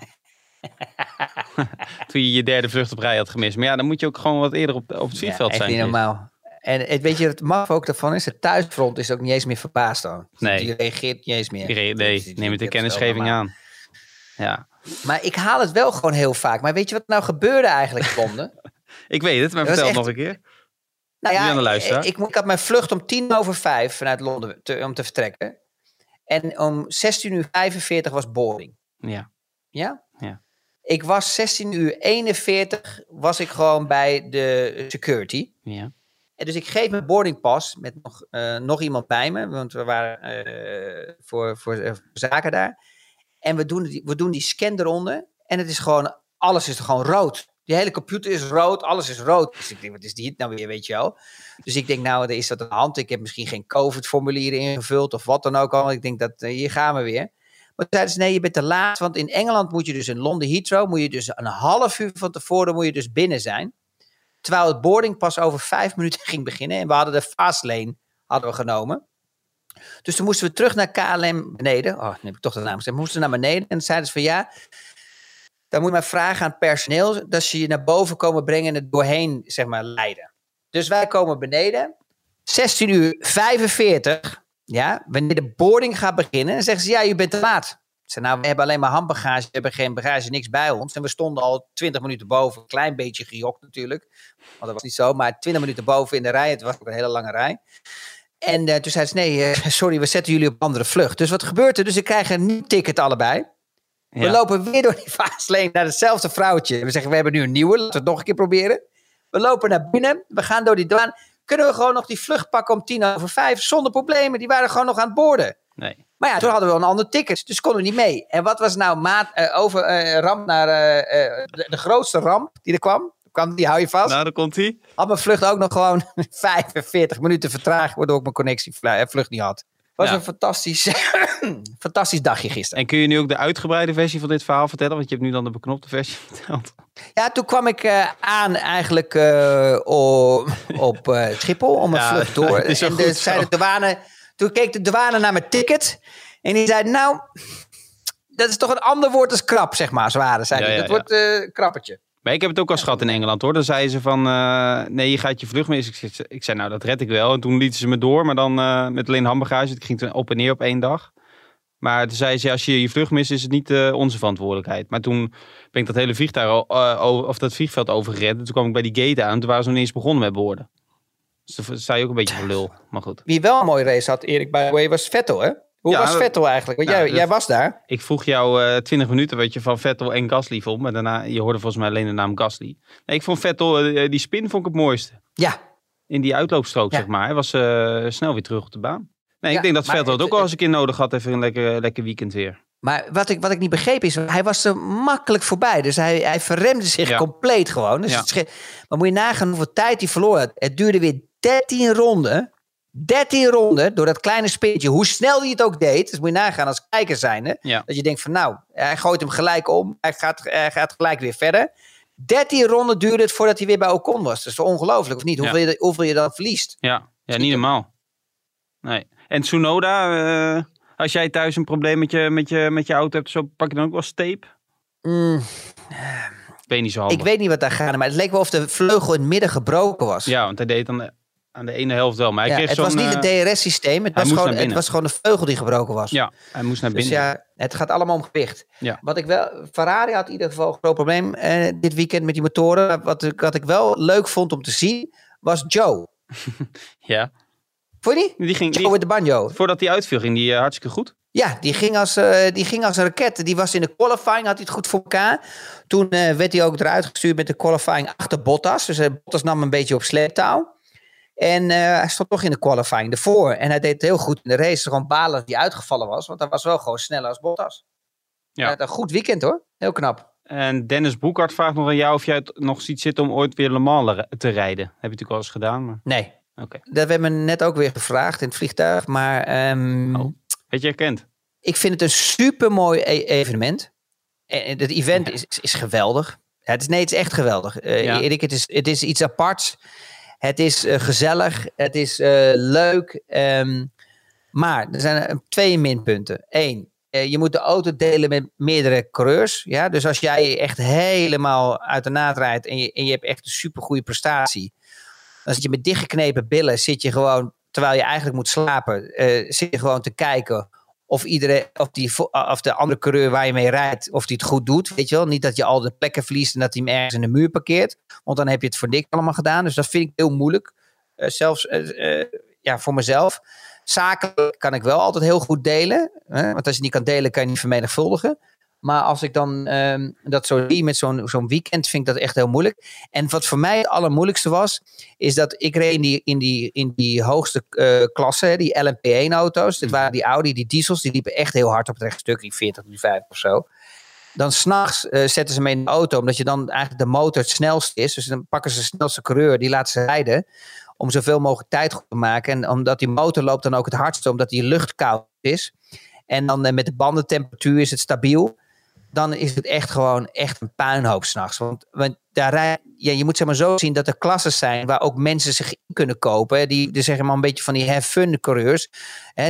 S5: Toen je je derde vlucht op rij had gemist. Maar ja, dan moet je ook gewoon wat eerder op, op het vliegveld
S6: ja,
S5: zijn.
S6: niet normaal. En het, weet je, het maf ook daarvan is, het thuisfront is ook niet eens meer verbaasd dan.
S5: Nee.
S6: Die reageert niet eens meer.
S5: Nee, neem het de kennisgeving aan. Ja.
S6: Maar ik haal het wel gewoon heel vaak. Maar weet je wat nou gebeurde eigenlijk, Londen?
S5: ik weet het, maar vertel het nog een keer.
S6: Nou ja, de ik, ik, ik had mijn vlucht om tien over vijf vanuit Londen te, om te vertrekken. En om 16 uur 45 was boarding.
S5: Ja.
S6: Ja? Ik was 16 uur 41 was ik gewoon bij de security.
S5: Ja.
S6: En dus ik geef mijn boardingpas met nog, uh, nog iemand bij me, want we waren uh, voor, voor, uh, zaken daar. En we doen, die, we doen die scan eronder en het is gewoon, alles is gewoon rood. Die hele computer is rood, alles is rood. Dus ik denk, wat is dit nou weer, weet je wel? Dus ik denk, nou, er is dat aan de hand. Ik heb misschien geen COVID-formulieren ingevuld of wat dan ook al. Ik denk, dat eh, hier gaan we weer. Maar zeiden ze, nee, je bent te laat. Want in Engeland moet je dus in Londen Heathrow... moet je dus een half uur van tevoren moet je dus binnen zijn. Terwijl het boarding pas over vijf minuten ging beginnen. En we hadden de fastlane hadden we genomen. Dus toen moesten we terug naar KLM beneden. Oh, nu heb ik toch de naam gezegd. We moesten naar beneden. En zeiden ze van ja, dan moet je maar vragen aan het personeel dat ze je naar boven komen brengen en het doorheen, zeg maar, leiden. Dus wij komen beneden. 16 uur 45. Ja, wanneer de boarding gaat beginnen, zeggen ze ja, je bent te laat. Zei, nou, we hebben alleen maar handbagage, we hebben geen bagage, niks bij ons. En we stonden al 20 minuten boven, een klein beetje gejokt natuurlijk. Want dat was niet zo, maar 20 minuten boven in de rij. Het was ook een hele lange rij. En eh, toen zei ze, nee, eh, sorry, we zetten jullie op een andere vlucht. Dus wat gebeurt er? Dus ik krijg een nieuw ticket allebei. We lopen weer door die faaslane naar hetzelfde vrouwtje. We zeggen, we hebben nu een nieuwe, laten we het nog een keer proberen. We lopen naar binnen, we gaan door die douane. Kunnen we gewoon nog die vlucht pakken om tien over vijf? Zonder problemen, die waren gewoon nog aan het boorden.
S5: Nee.
S6: Maar ja, toen hadden we een ander ticket, dus konden we niet mee. En wat was nou maat, eh, over eh, ramp naar eh, de, de grootste ramp die er kwam? kwam? Die hou je vast.
S5: Nou, daar komt hij.
S6: Had mijn vlucht ook nog gewoon 45 minuten vertraging, waardoor ik mijn connectievlucht niet had. Was
S5: Ja.
S6: een fantastisch, fantastisch dagje gisteren.
S5: En kun je nu ook de uitgebreide versie van dit verhaal vertellen? Want je hebt nu dan de beknopte versie verteld.
S6: Ja, toen kwam ik eh, aan eigenlijk eh, op eh, Schiphol om mijn
S5: Ja,
S6: vlucht door. en de, zei douane, toen keek de douane naar mijn ticket. En die zei, nou, dat is toch een ander woord als krap, zeg maar, zware. Zei
S5: Ja,
S6: hij.
S5: ja,
S6: dat
S5: ja.
S6: wordt eh krappertje.
S5: Maar ik heb het ook al gehad in Engeland hoor. Dan zeiden ze van, eh, nee, je gaat je vlucht mis. Ik, zei- ik zei, nou, dat red ik wel. En toen lieten ze me door, maar dan eh, met alleen handbagage. Ik ging toen op en neer op één dag. Maar toen zei ze, als je je vlucht mist, is het niet eh, onze verantwoordelijkheid. Maar toen ben ik dat hele vliegtuig, al, over- of dat vliegveld overgereden. Toen kwam ik bij die gate aan. Toen waren ze nog niet eens begonnen met boorden. Dus toen sta je ook een beetje voor lul. Maar goed.
S6: Wie wel een mooie race had, Erik, way, was Vettel, hè? Hoe
S5: Ja,
S6: was Vettel eigenlijk? Want
S5: Nou,
S6: jij,
S5: dat-
S6: jij was daar.
S5: Ik vroeg jou eh 20 minuten wat je van Vettel en Gasly vond. Maar daarna, je hoorde volgens mij alleen de naam Gasly. Nee, ik vond Vettel, eh, die spin vond ik het mooiste.
S6: Ja,
S5: in die uitloopstrook,
S6: Ja.
S5: zeg maar. Hij was eh, snel weer terug op de baan. Nee,
S6: Ja,
S5: ik denk dat Vettel het ook wel eens een keer nodig had. Even een lekker, lekker weekend weer.
S6: maar wat ik, wat ik niet begreep is, hij was er makkelijk voorbij. Dus hij, hij verremde zich
S5: Ja.
S6: compleet gewoon. Dus
S5: Ja.
S6: het sche- maar moet je nagaan hoeveel tijd hij had. Het duurde weer 13 ronden. 13 ronden door dat kleine spinnetje. Hoe snel hij het ook deed. Dus moet je nagaan als kijker zijnde.
S5: Ja.
S6: Dat je denkt van nou, hij gooit hem gelijk om. Hij gaat, hij gaat gelijk weer verder. 13 ronden duurde het voordat hij weer bij Ocon was. Dat is ongelooflijk, of niet? Hoeveel, je, hoeveel je dan verliest.
S5: Ja, ja niet normaal. Nee. En Tsunoda, eh, als jij thuis een probleem met je, met je, met je auto hebt, zo pak je dan ook wel tape?
S6: Mm,
S5: Ben je niet zo handig.
S6: ik weet niet wat daar gaande, maar het leek wel of de vleugel in het midden gebroken was.
S5: Ja, want hij deed dan de- aan de ene helft wel. Maar hij
S6: Ja,
S5: kreeg
S6: het was niet het
S5: eh,
S6: DRS-systeem, het, was gewoon- het was gewoon de vleugel die gebroken was.
S5: Ja, hij moest naar
S6: dus
S5: binnen.
S6: ja, het gaat allemaal om gewicht.
S5: Ja.
S6: Wat ik wel, Ferrari had in ieder geval een groot probleem eh, dit weekend met die motoren. Wat ik, wat ik wel leuk vond om te zien, was Joe.
S5: ja.
S6: Vond je niet?
S5: Die ging,
S6: Joe
S5: die,
S6: met de banjo.
S5: voordat hij uitviel, ging die eh, hartstikke goed.
S6: Ja, die ging, als, eh, die ging als een raket. Die was in de qualifying, had hij het goed voor elkaar. Toen werd hij ook eruit gestuurd met de qualifying achter Bottas. Dus Bottas nam een beetje op sleeptouw. En eh, hij stond toch in de qualifying ervoor. En hij deed het heel goed in de race. Gewoon balen hij uitgevallen was. Want hij was wel gewoon sneller als Bottas.
S5: Ja.
S6: Had een goed weekend hoor. Heel knap.
S5: En Dennis Boekhart vraagt nog aan jou of jij het nog ziet zitten om ooit weer Le Mans te rijden. Heb je natuurlijk al eens gedaan, maar
S6: Nee.
S5: oké.
S6: Dat werd me net ook weer gevraagd in het vliegtuig. Maar ehm,
S5: Oh. Weet je herkend?
S6: ik vind het een supermooi e- evenement. En het event is, is geweldig. Ja, het is, nee, het is echt geweldig. Eh,
S5: Ja.
S6: Erik, het is, het is iets aparts. Het is eh, gezellig. Het is eh, leuk. ehm, maar er zijn twee minpunten. Eén, eh, je moet de auto delen met meerdere coureurs. Ja? Dus als jij echt helemaal uit de naad rijdt en je, en je hebt echt een supergoeie prestatie. Dan zit je met dichtgeknepen billen, zit je gewoon, terwijl je eigenlijk moet slapen, zit je gewoon te kijken of, iedereen, of, die, of de andere coureur waar je mee rijdt, of die het goed doet. Weet je wel? Niet dat je al de plekken verliest en dat hij hem ergens in de muur parkeert. Want dan heb je het voor niks allemaal gedaan. Dus dat vind ik heel moeilijk. Eh, zelfs eh, eh, ja, voor mezelf. Zakelijk kan ik wel altijd heel goed delen. Hè? Want als je niet kan delen, kan je niet vermenigvuldigen. Maar als ik dan ehm, dat zo zie met zo'n zo'n weekend, vind ik dat echt heel moeilijk. En wat voor mij het allermoeilijkste was, is dat ik reed in die, in die, in die hoogste eh, klasse, die LMP1-auto's. Dit waren die Audi, die diesels, die liepen echt heel hard op het rechtstuk, die 40, die 50 of zo. Dan s'nachts uh, zetten ze mee in de auto, omdat je dan eigenlijk de motor het snelst is. Dus dan pakken ze de snelste coureur, die laten ze rijden. Om zoveel mogelijk tijd goed te maken. En omdat die motor loopt dan ook het hardst, omdat die lucht koud is. En dan uh, met de bandentemperatuur is het stabiel dan is het echt gewoon echt een puinhoop s'nachts. Want, want daar rij, je moet zeg maar zo zien dat er klassen zijn waar ook mensen zich in kunnen kopen. Die, die zeggen maar een beetje van die have fun coureurs.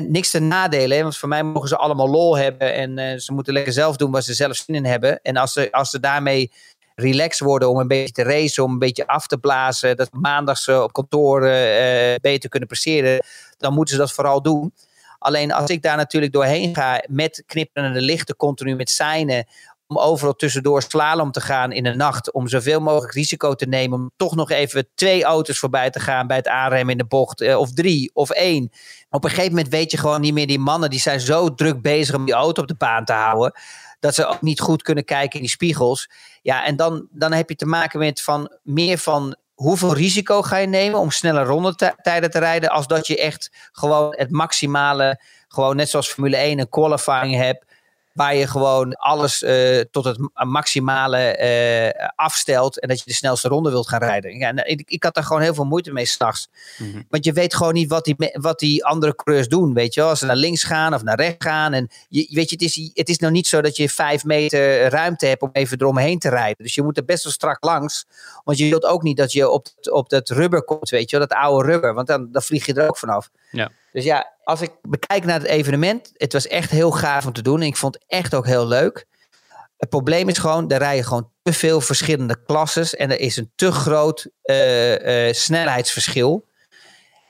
S6: Niks te nadelen, want voor mij mogen ze allemaal lol hebben. En uh, ze moeten lekker zelf doen waar ze zelf zin in hebben. En als ze, als ze daarmee relaxed worden om een beetje te racen, om een beetje af te blazen. Dat maandags op kantoor uh, beter kunnen presteren. Dan moeten ze dat vooral doen. Alleen als ik daar natuurlijk doorheen ga met knipperende lichten, continu met seinen, om overal tussendoor slalom te gaan in de nacht, om zoveel mogelijk risico te nemen, om toch nog even twee auto's voorbij te gaan bij het aanremmen in de bocht, eh, of drie of één. Op een gegeven moment weet je gewoon niet meer, die mannen die zijn zo druk bezig om die auto op de baan te houden, dat ze ook niet goed kunnen kijken in die spiegels. Ja, en dan, dan heb je te maken met van meer van hoeveel risico ga je nemen om snelle rondetijden te rijden, als dat je echt gewoon het maximale, gewoon net zoals Formule 1 een qualifying hebt, waar je gewoon alles uh, tot het maximale uh, afstelt en dat je de snelste ronde wilt gaan rijden. Ja, ik, ik had daar gewoon heel veel moeite mee s'nachts. Mm -hmm. Want je weet gewoon niet wat die, wat die andere coureurs doen, weet je wel. Als ze naar links gaan of naar rechts gaan. En je, weet je, het is, het is nou niet zo dat je vijf meter ruimte hebt om even eromheen te rijden. Dus je moet er best wel strak langs. Want je wilt ook niet dat je op, op dat rubber komt, weet je wel, dat oude rubber. Want dan, dan vlieg je er ook vanaf.
S5: Ja.
S6: Dus ja, als ik bekijk naar het evenement, het was echt heel gaaf om te doen. En ik vond het echt ook heel leuk. Het probleem is gewoon, er rijden gewoon te veel verschillende klasses. En er is een te groot uh, uh, snelheidsverschil.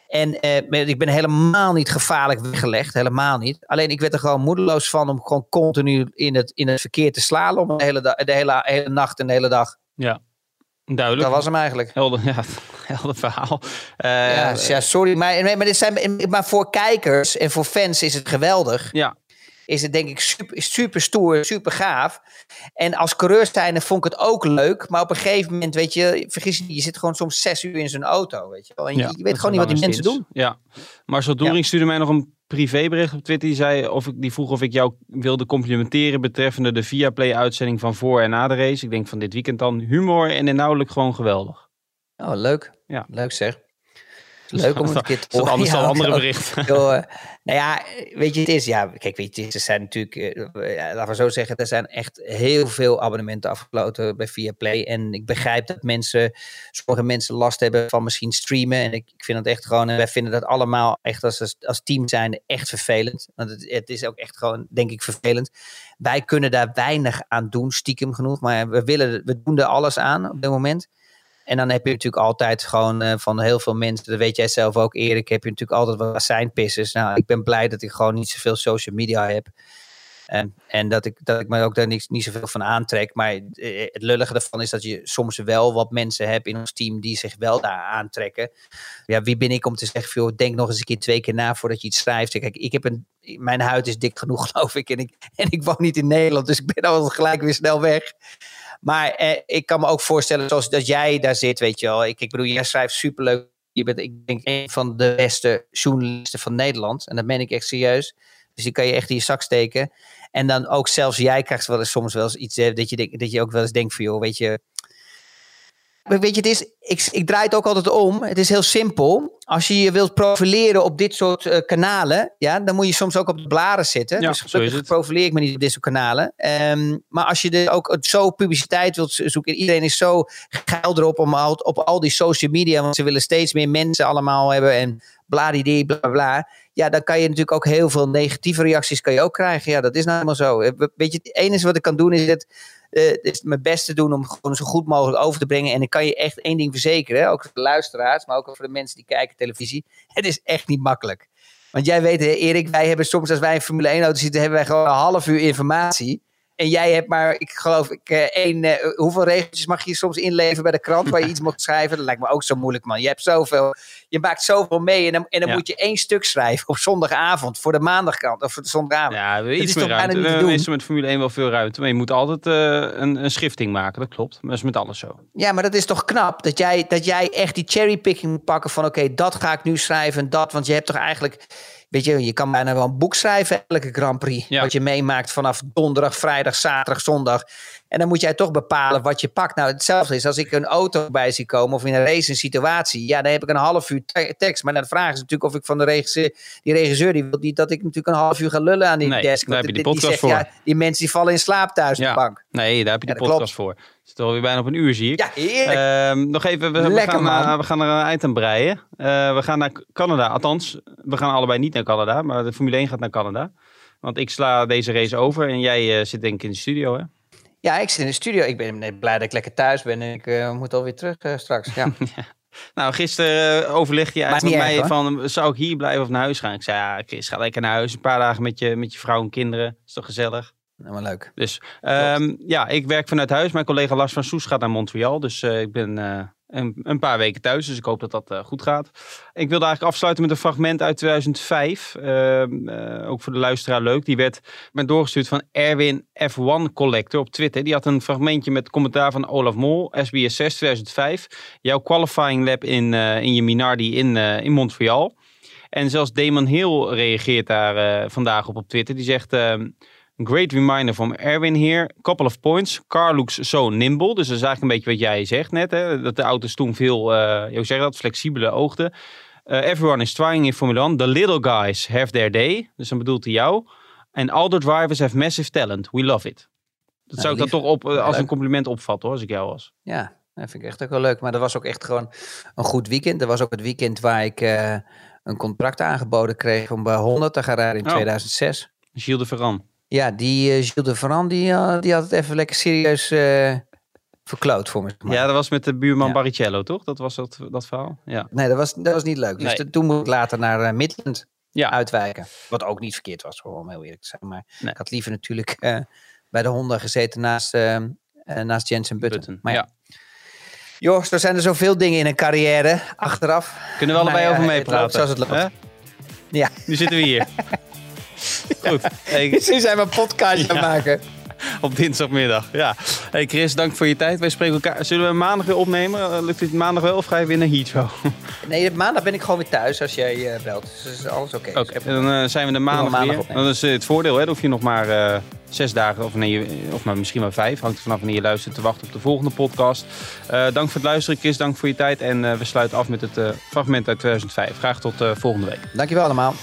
S6: En uh, ik ben helemaal niet gevaarlijk weggelegd, helemaal niet. Alleen ik werd er gewoon moedeloos van om gewoon continu in het, in het verkeer te slalom de hele, de hele, hele nacht en de hele dag.
S5: Ja, duidelijk.
S6: Dat was hem eigenlijk.
S5: Helder, ja, helder verhaal. Uh,
S6: ja, ja, sorry, maar, maar, dit zijn, maar voor kijkers en voor fans is het geweldig.
S5: Ja.
S6: Is het denk ik super, super stoer, super gaaf. En als coureur zijnde vond ik het ook leuk. Maar op een gegeven moment, weet je, vergis je niet, je zit gewoon soms zes uur in zo'n auto, weet je wel. En
S5: ja,
S6: je, weet gewoon niet wat die mensen doen.
S5: Ja. Marcel Doering ja. stuurde mij nog een privébericht op Twitter. Die, zei of ik, die vroeg of ik jou wilde complimenteren betreffende de Viaplay-uitzending van voor en na de race. Ik denk van dit weekend dan humor en inhoudelijk gewoon geweldig.
S6: Oh, leuk.
S5: Ja.
S6: Leuk zeg. Leuk om het een keer te
S5: horen. anders dan andere bericht.
S6: Joh, nou ja, weet je, het is, ja, kijk, weet je, er zijn natuurlijk, uh, ja, laten we zo zeggen, er zijn echt heel veel abonnementen afgesloten bij Viaplay. En ik begrijp dat mensen, sommige mensen last hebben van misschien streamen. En ik, ik vind het echt gewoon, en wij vinden dat allemaal echt als, als team zijn echt vervelend. Want het, het is ook echt gewoon, denk ik, vervelend. Wij kunnen daar weinig aan doen, stiekem genoeg. Maar we willen, we doen er alles aan op dit moment. En dan heb je natuurlijk altijd gewoon uh, van heel veel mensen, dat weet jij zelf ook Erik, heb je natuurlijk altijd wat azijnpissers. Nou, ik ben blij dat ik gewoon niet zoveel social media heb. En, en dat, ik, dat ik me ook daar niet, niet zoveel van aantrek. Maar het lullige ervan is dat je soms wel wat mensen hebt in ons team die zich wel daar aantrekken. Ja, wie ben ik om te zeggen, joh, denk nog eens een keer twee keer na voordat je iets schrijft. Kijk, ik heb een, mijn huid is dik genoeg, geloof ik. En ik, en ik woon niet in Nederland, dus ik ben al gelijk weer snel weg. Maar eh, ik kan me ook voorstellen, zoals dat jij daar zit, weet je wel. Ik, ik bedoel, jij schrijft superleuk. Je bent, ik denk, een van de beste journalisten van Nederland. En dat meen ik echt serieus. Dus die kan je echt in je zak steken. En dan ook zelfs jij krijgt wel eens soms wel eens iets eh, dat, je, dat je ook wel eens denkt van, joh, weet je... Weet je, het is, ik, ik draai het ook altijd om. Het is heel simpel. Als je je wilt profileren op dit soort uh, kanalen, ja, dan moet je soms ook op de blaren zitten.
S5: Ja,
S6: dus gelukkig profileer ik me niet op dit soort kanalen. Um, maar als je er ook zo publiciteit wilt zoeken, iedereen is zo geil erop om al, op al die social media, want ze willen steeds meer mensen allemaal hebben en bladidee, bla bla bla. Ja, dan kan je natuurlijk ook heel veel negatieve reacties kan je ook krijgen. Ja, dat is nou helemaal zo. Weet je, het enige wat ik kan doen is het uh, is mijn best te doen om gewoon zo goed mogelijk over te brengen. En ik kan je echt één ding verzekeren, ook voor de luisteraars, maar ook voor de mensen die kijken televisie. Het is echt niet makkelijk. Want jij weet, Erik, wij hebben soms als wij een Formule 1 auto zitten, hebben wij gewoon een half uur informatie. En jij hebt maar, ik geloof, ik, uh, één, uh, hoeveel regeltjes mag je soms inleveren bij de krant waar je iets mag schrijven? Dat lijkt me ook zo moeilijk, man. Je hebt zoveel, je maakt zoveel mee en dan, en dan ja. moet je één stuk schrijven op zondagavond voor de maandagkant of voor de zondagavond.
S5: Ja, we iets meer ruimte. We hebben met Formule 1 wel veel ruimte, maar je moet altijd uh, een, een schifting maken, dat klopt. Maar dat is met alles zo.
S6: Ja, maar dat is toch knap dat jij, dat jij echt die cherrypicking moet pakken van oké, okay, dat ga ik nu schrijven en dat, want je hebt toch eigenlijk weet je, je kan bijna wel een boek schrijven, elke Grand Prix.
S5: Ja.
S6: Wat je meemaakt vanaf donderdag, vrijdag, zaterdag, zondag. En dan moet jij toch bepalen wat je pakt. Nou, hetzelfde is als ik een auto bij zie komen of in een race een situatie. Ja, dan heb ik een half uur te- tekst. Maar dan de vraag is natuurlijk of ik van de regisseur, die regisseur, die wil niet dat ik natuurlijk een half uur ga lullen aan die
S5: Nee,
S6: desk.
S5: daar heb je die
S6: die
S5: podcast
S6: zegt,
S5: voor.
S6: Ja, die mensen die vallen in slaap thuis op
S5: Ja.
S6: de bank.
S5: Nee, daar heb je
S6: Ja,
S5: de
S6: dat
S5: podcast voor. Het zit alweer bijna op een uur, zie ik.
S6: Ja, heerlijk.
S5: Ehm, nog even, we, we, gaan, eh, we gaan er een eind aan breien. Eh, we gaan naar Canada. Althans, we gaan allebei niet naar Canada, maar de Formule 1 gaat naar Canada. Want ik sla deze race over en jij eh, zit denk ik in de studio, hè?
S6: Ja, ik zit in de studio. Ik ben blij dat ik lekker thuis ben. En ik eh, moet alweer terug eh, straks. Ja.
S5: Nou, gisteren uh, overleg je
S6: Maakt
S5: met mij
S6: erg,
S5: van, zou ik hier blijven of naar huis gaan? Ik zei, ja, Chris, ga lekker naar huis. Een paar dagen met je, met je vrouw en kinderen. Is toch gezellig?
S6: Helemaal leuk.
S5: Dus ehm, ja, ik werk vanuit huis. Mijn collega Lars van Soes gaat naar Montreal. Dus eh, ik ben eh, een, een paar weken thuis. Dus ik hoop dat dat eh, goed gaat. Ik wilde eigenlijk afsluiten met een fragment uit 2005. Ehm, eh, ook voor de luisteraar leuk. Die werd me doorgestuurd van Erwin F1 Collector op Twitter. Die had een fragmentje met commentaar van Olaf Mol, SBS 6 2005. Jouw qualifying lap in, eh, in je Minardi in, in Montreal. En zelfs Damon Hill reageert daar vandaag op op Twitter. Die zegt... Great reminder from Erwin here. Couple of points. Car looks so nimble. Dus dat is eigenlijk een beetje wat jij zegt net. Hè? Dat de auto's toen veel, eh hoe zeg dat, flexibele oogden. Eh, everyone is trying in Formula 1. The little guys have their day. Dus dan bedoelt hij jou. And all the drivers have massive talent. We love it. Dat zou ik dan toch op, eh, als een compliment opvatten hoor, als ik jou was.
S6: Ja, dat vind ik echt ook wel leuk. Maar dat was ook echt gewoon een goed weekend. Dat was ook het weekend waar ik een contract aangeboden kreeg om bij Honda te gaan rijden in
S5: Oh.
S6: 2006.
S5: Gilles de Ferran.
S6: Ja, die eh, Gilles de Ferran, die, eh, die had het even lekker serieus eh, verkloot voor me. zeg maar.
S5: Ja, dat was met de buurman
S6: Ja.
S5: Barrichello, toch? Dat was dat, dat verhaal? Ja.
S6: Nee, dat was, dat was niet leuk. Dus
S5: Nee.
S6: toen moest ik later naar Midland
S5: Ja.
S6: uitwijken. Wat ook niet verkeerd was, hoor, om heel eerlijk te zijn. Maar
S5: Nee.
S6: ik had liever natuurlijk bij de Honda gezeten naast, naast Jensen Button.
S5: Button.
S6: Maar ja. Joh, er zijn er zoveel dingen in een carrière achteraf.
S5: Kunnen we allebei
S6: Nou
S5: over meepraten?
S6: zoals het loopt. Ja,
S5: Nu zitten we hier. Goed. Hey,
S6: zijn mijn podcast aan het maken.
S5: Op dinsdagmiddag, ja. Hey Chris, dank voor je tijd. Wij spreken elkaar. Zullen we maandag weer opnemen? Eh, Lukt het maandag wel of ga je weer naar Heathrow?
S6: Nee, maandag ben ik gewoon weer thuis als jij eh, belt. Dus is alles oké.
S5: Oké,
S6: Dus
S5: dan eh, zijn we de maandag,
S6: maandag
S5: weer.
S6: opnemen.
S5: Dat is het voordeel, hè? Dan hoef je nog maar zes dagen, of, nee, of maar misschien maar vijf. Hangt er vanaf wanneer je luistert, te wachten op de volgende podcast. Dank voor het luisteren, Chris. Dank voor je tijd. En we sluiten af met het fragment uit 2005. Graag tot volgende week.
S6: Dankjewel allemaal.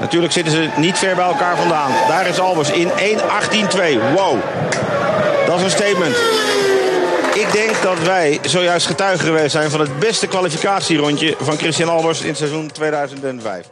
S7: Natuurlijk zitten ze niet ver bij elkaar vandaan. Daar is Albers in 1.18.2. Wow. Dat is een statement. Ik denk dat wij zojuist getuigen geweest zijn van het beste kwalificatierondje van Christian Albers in seizoen 2005.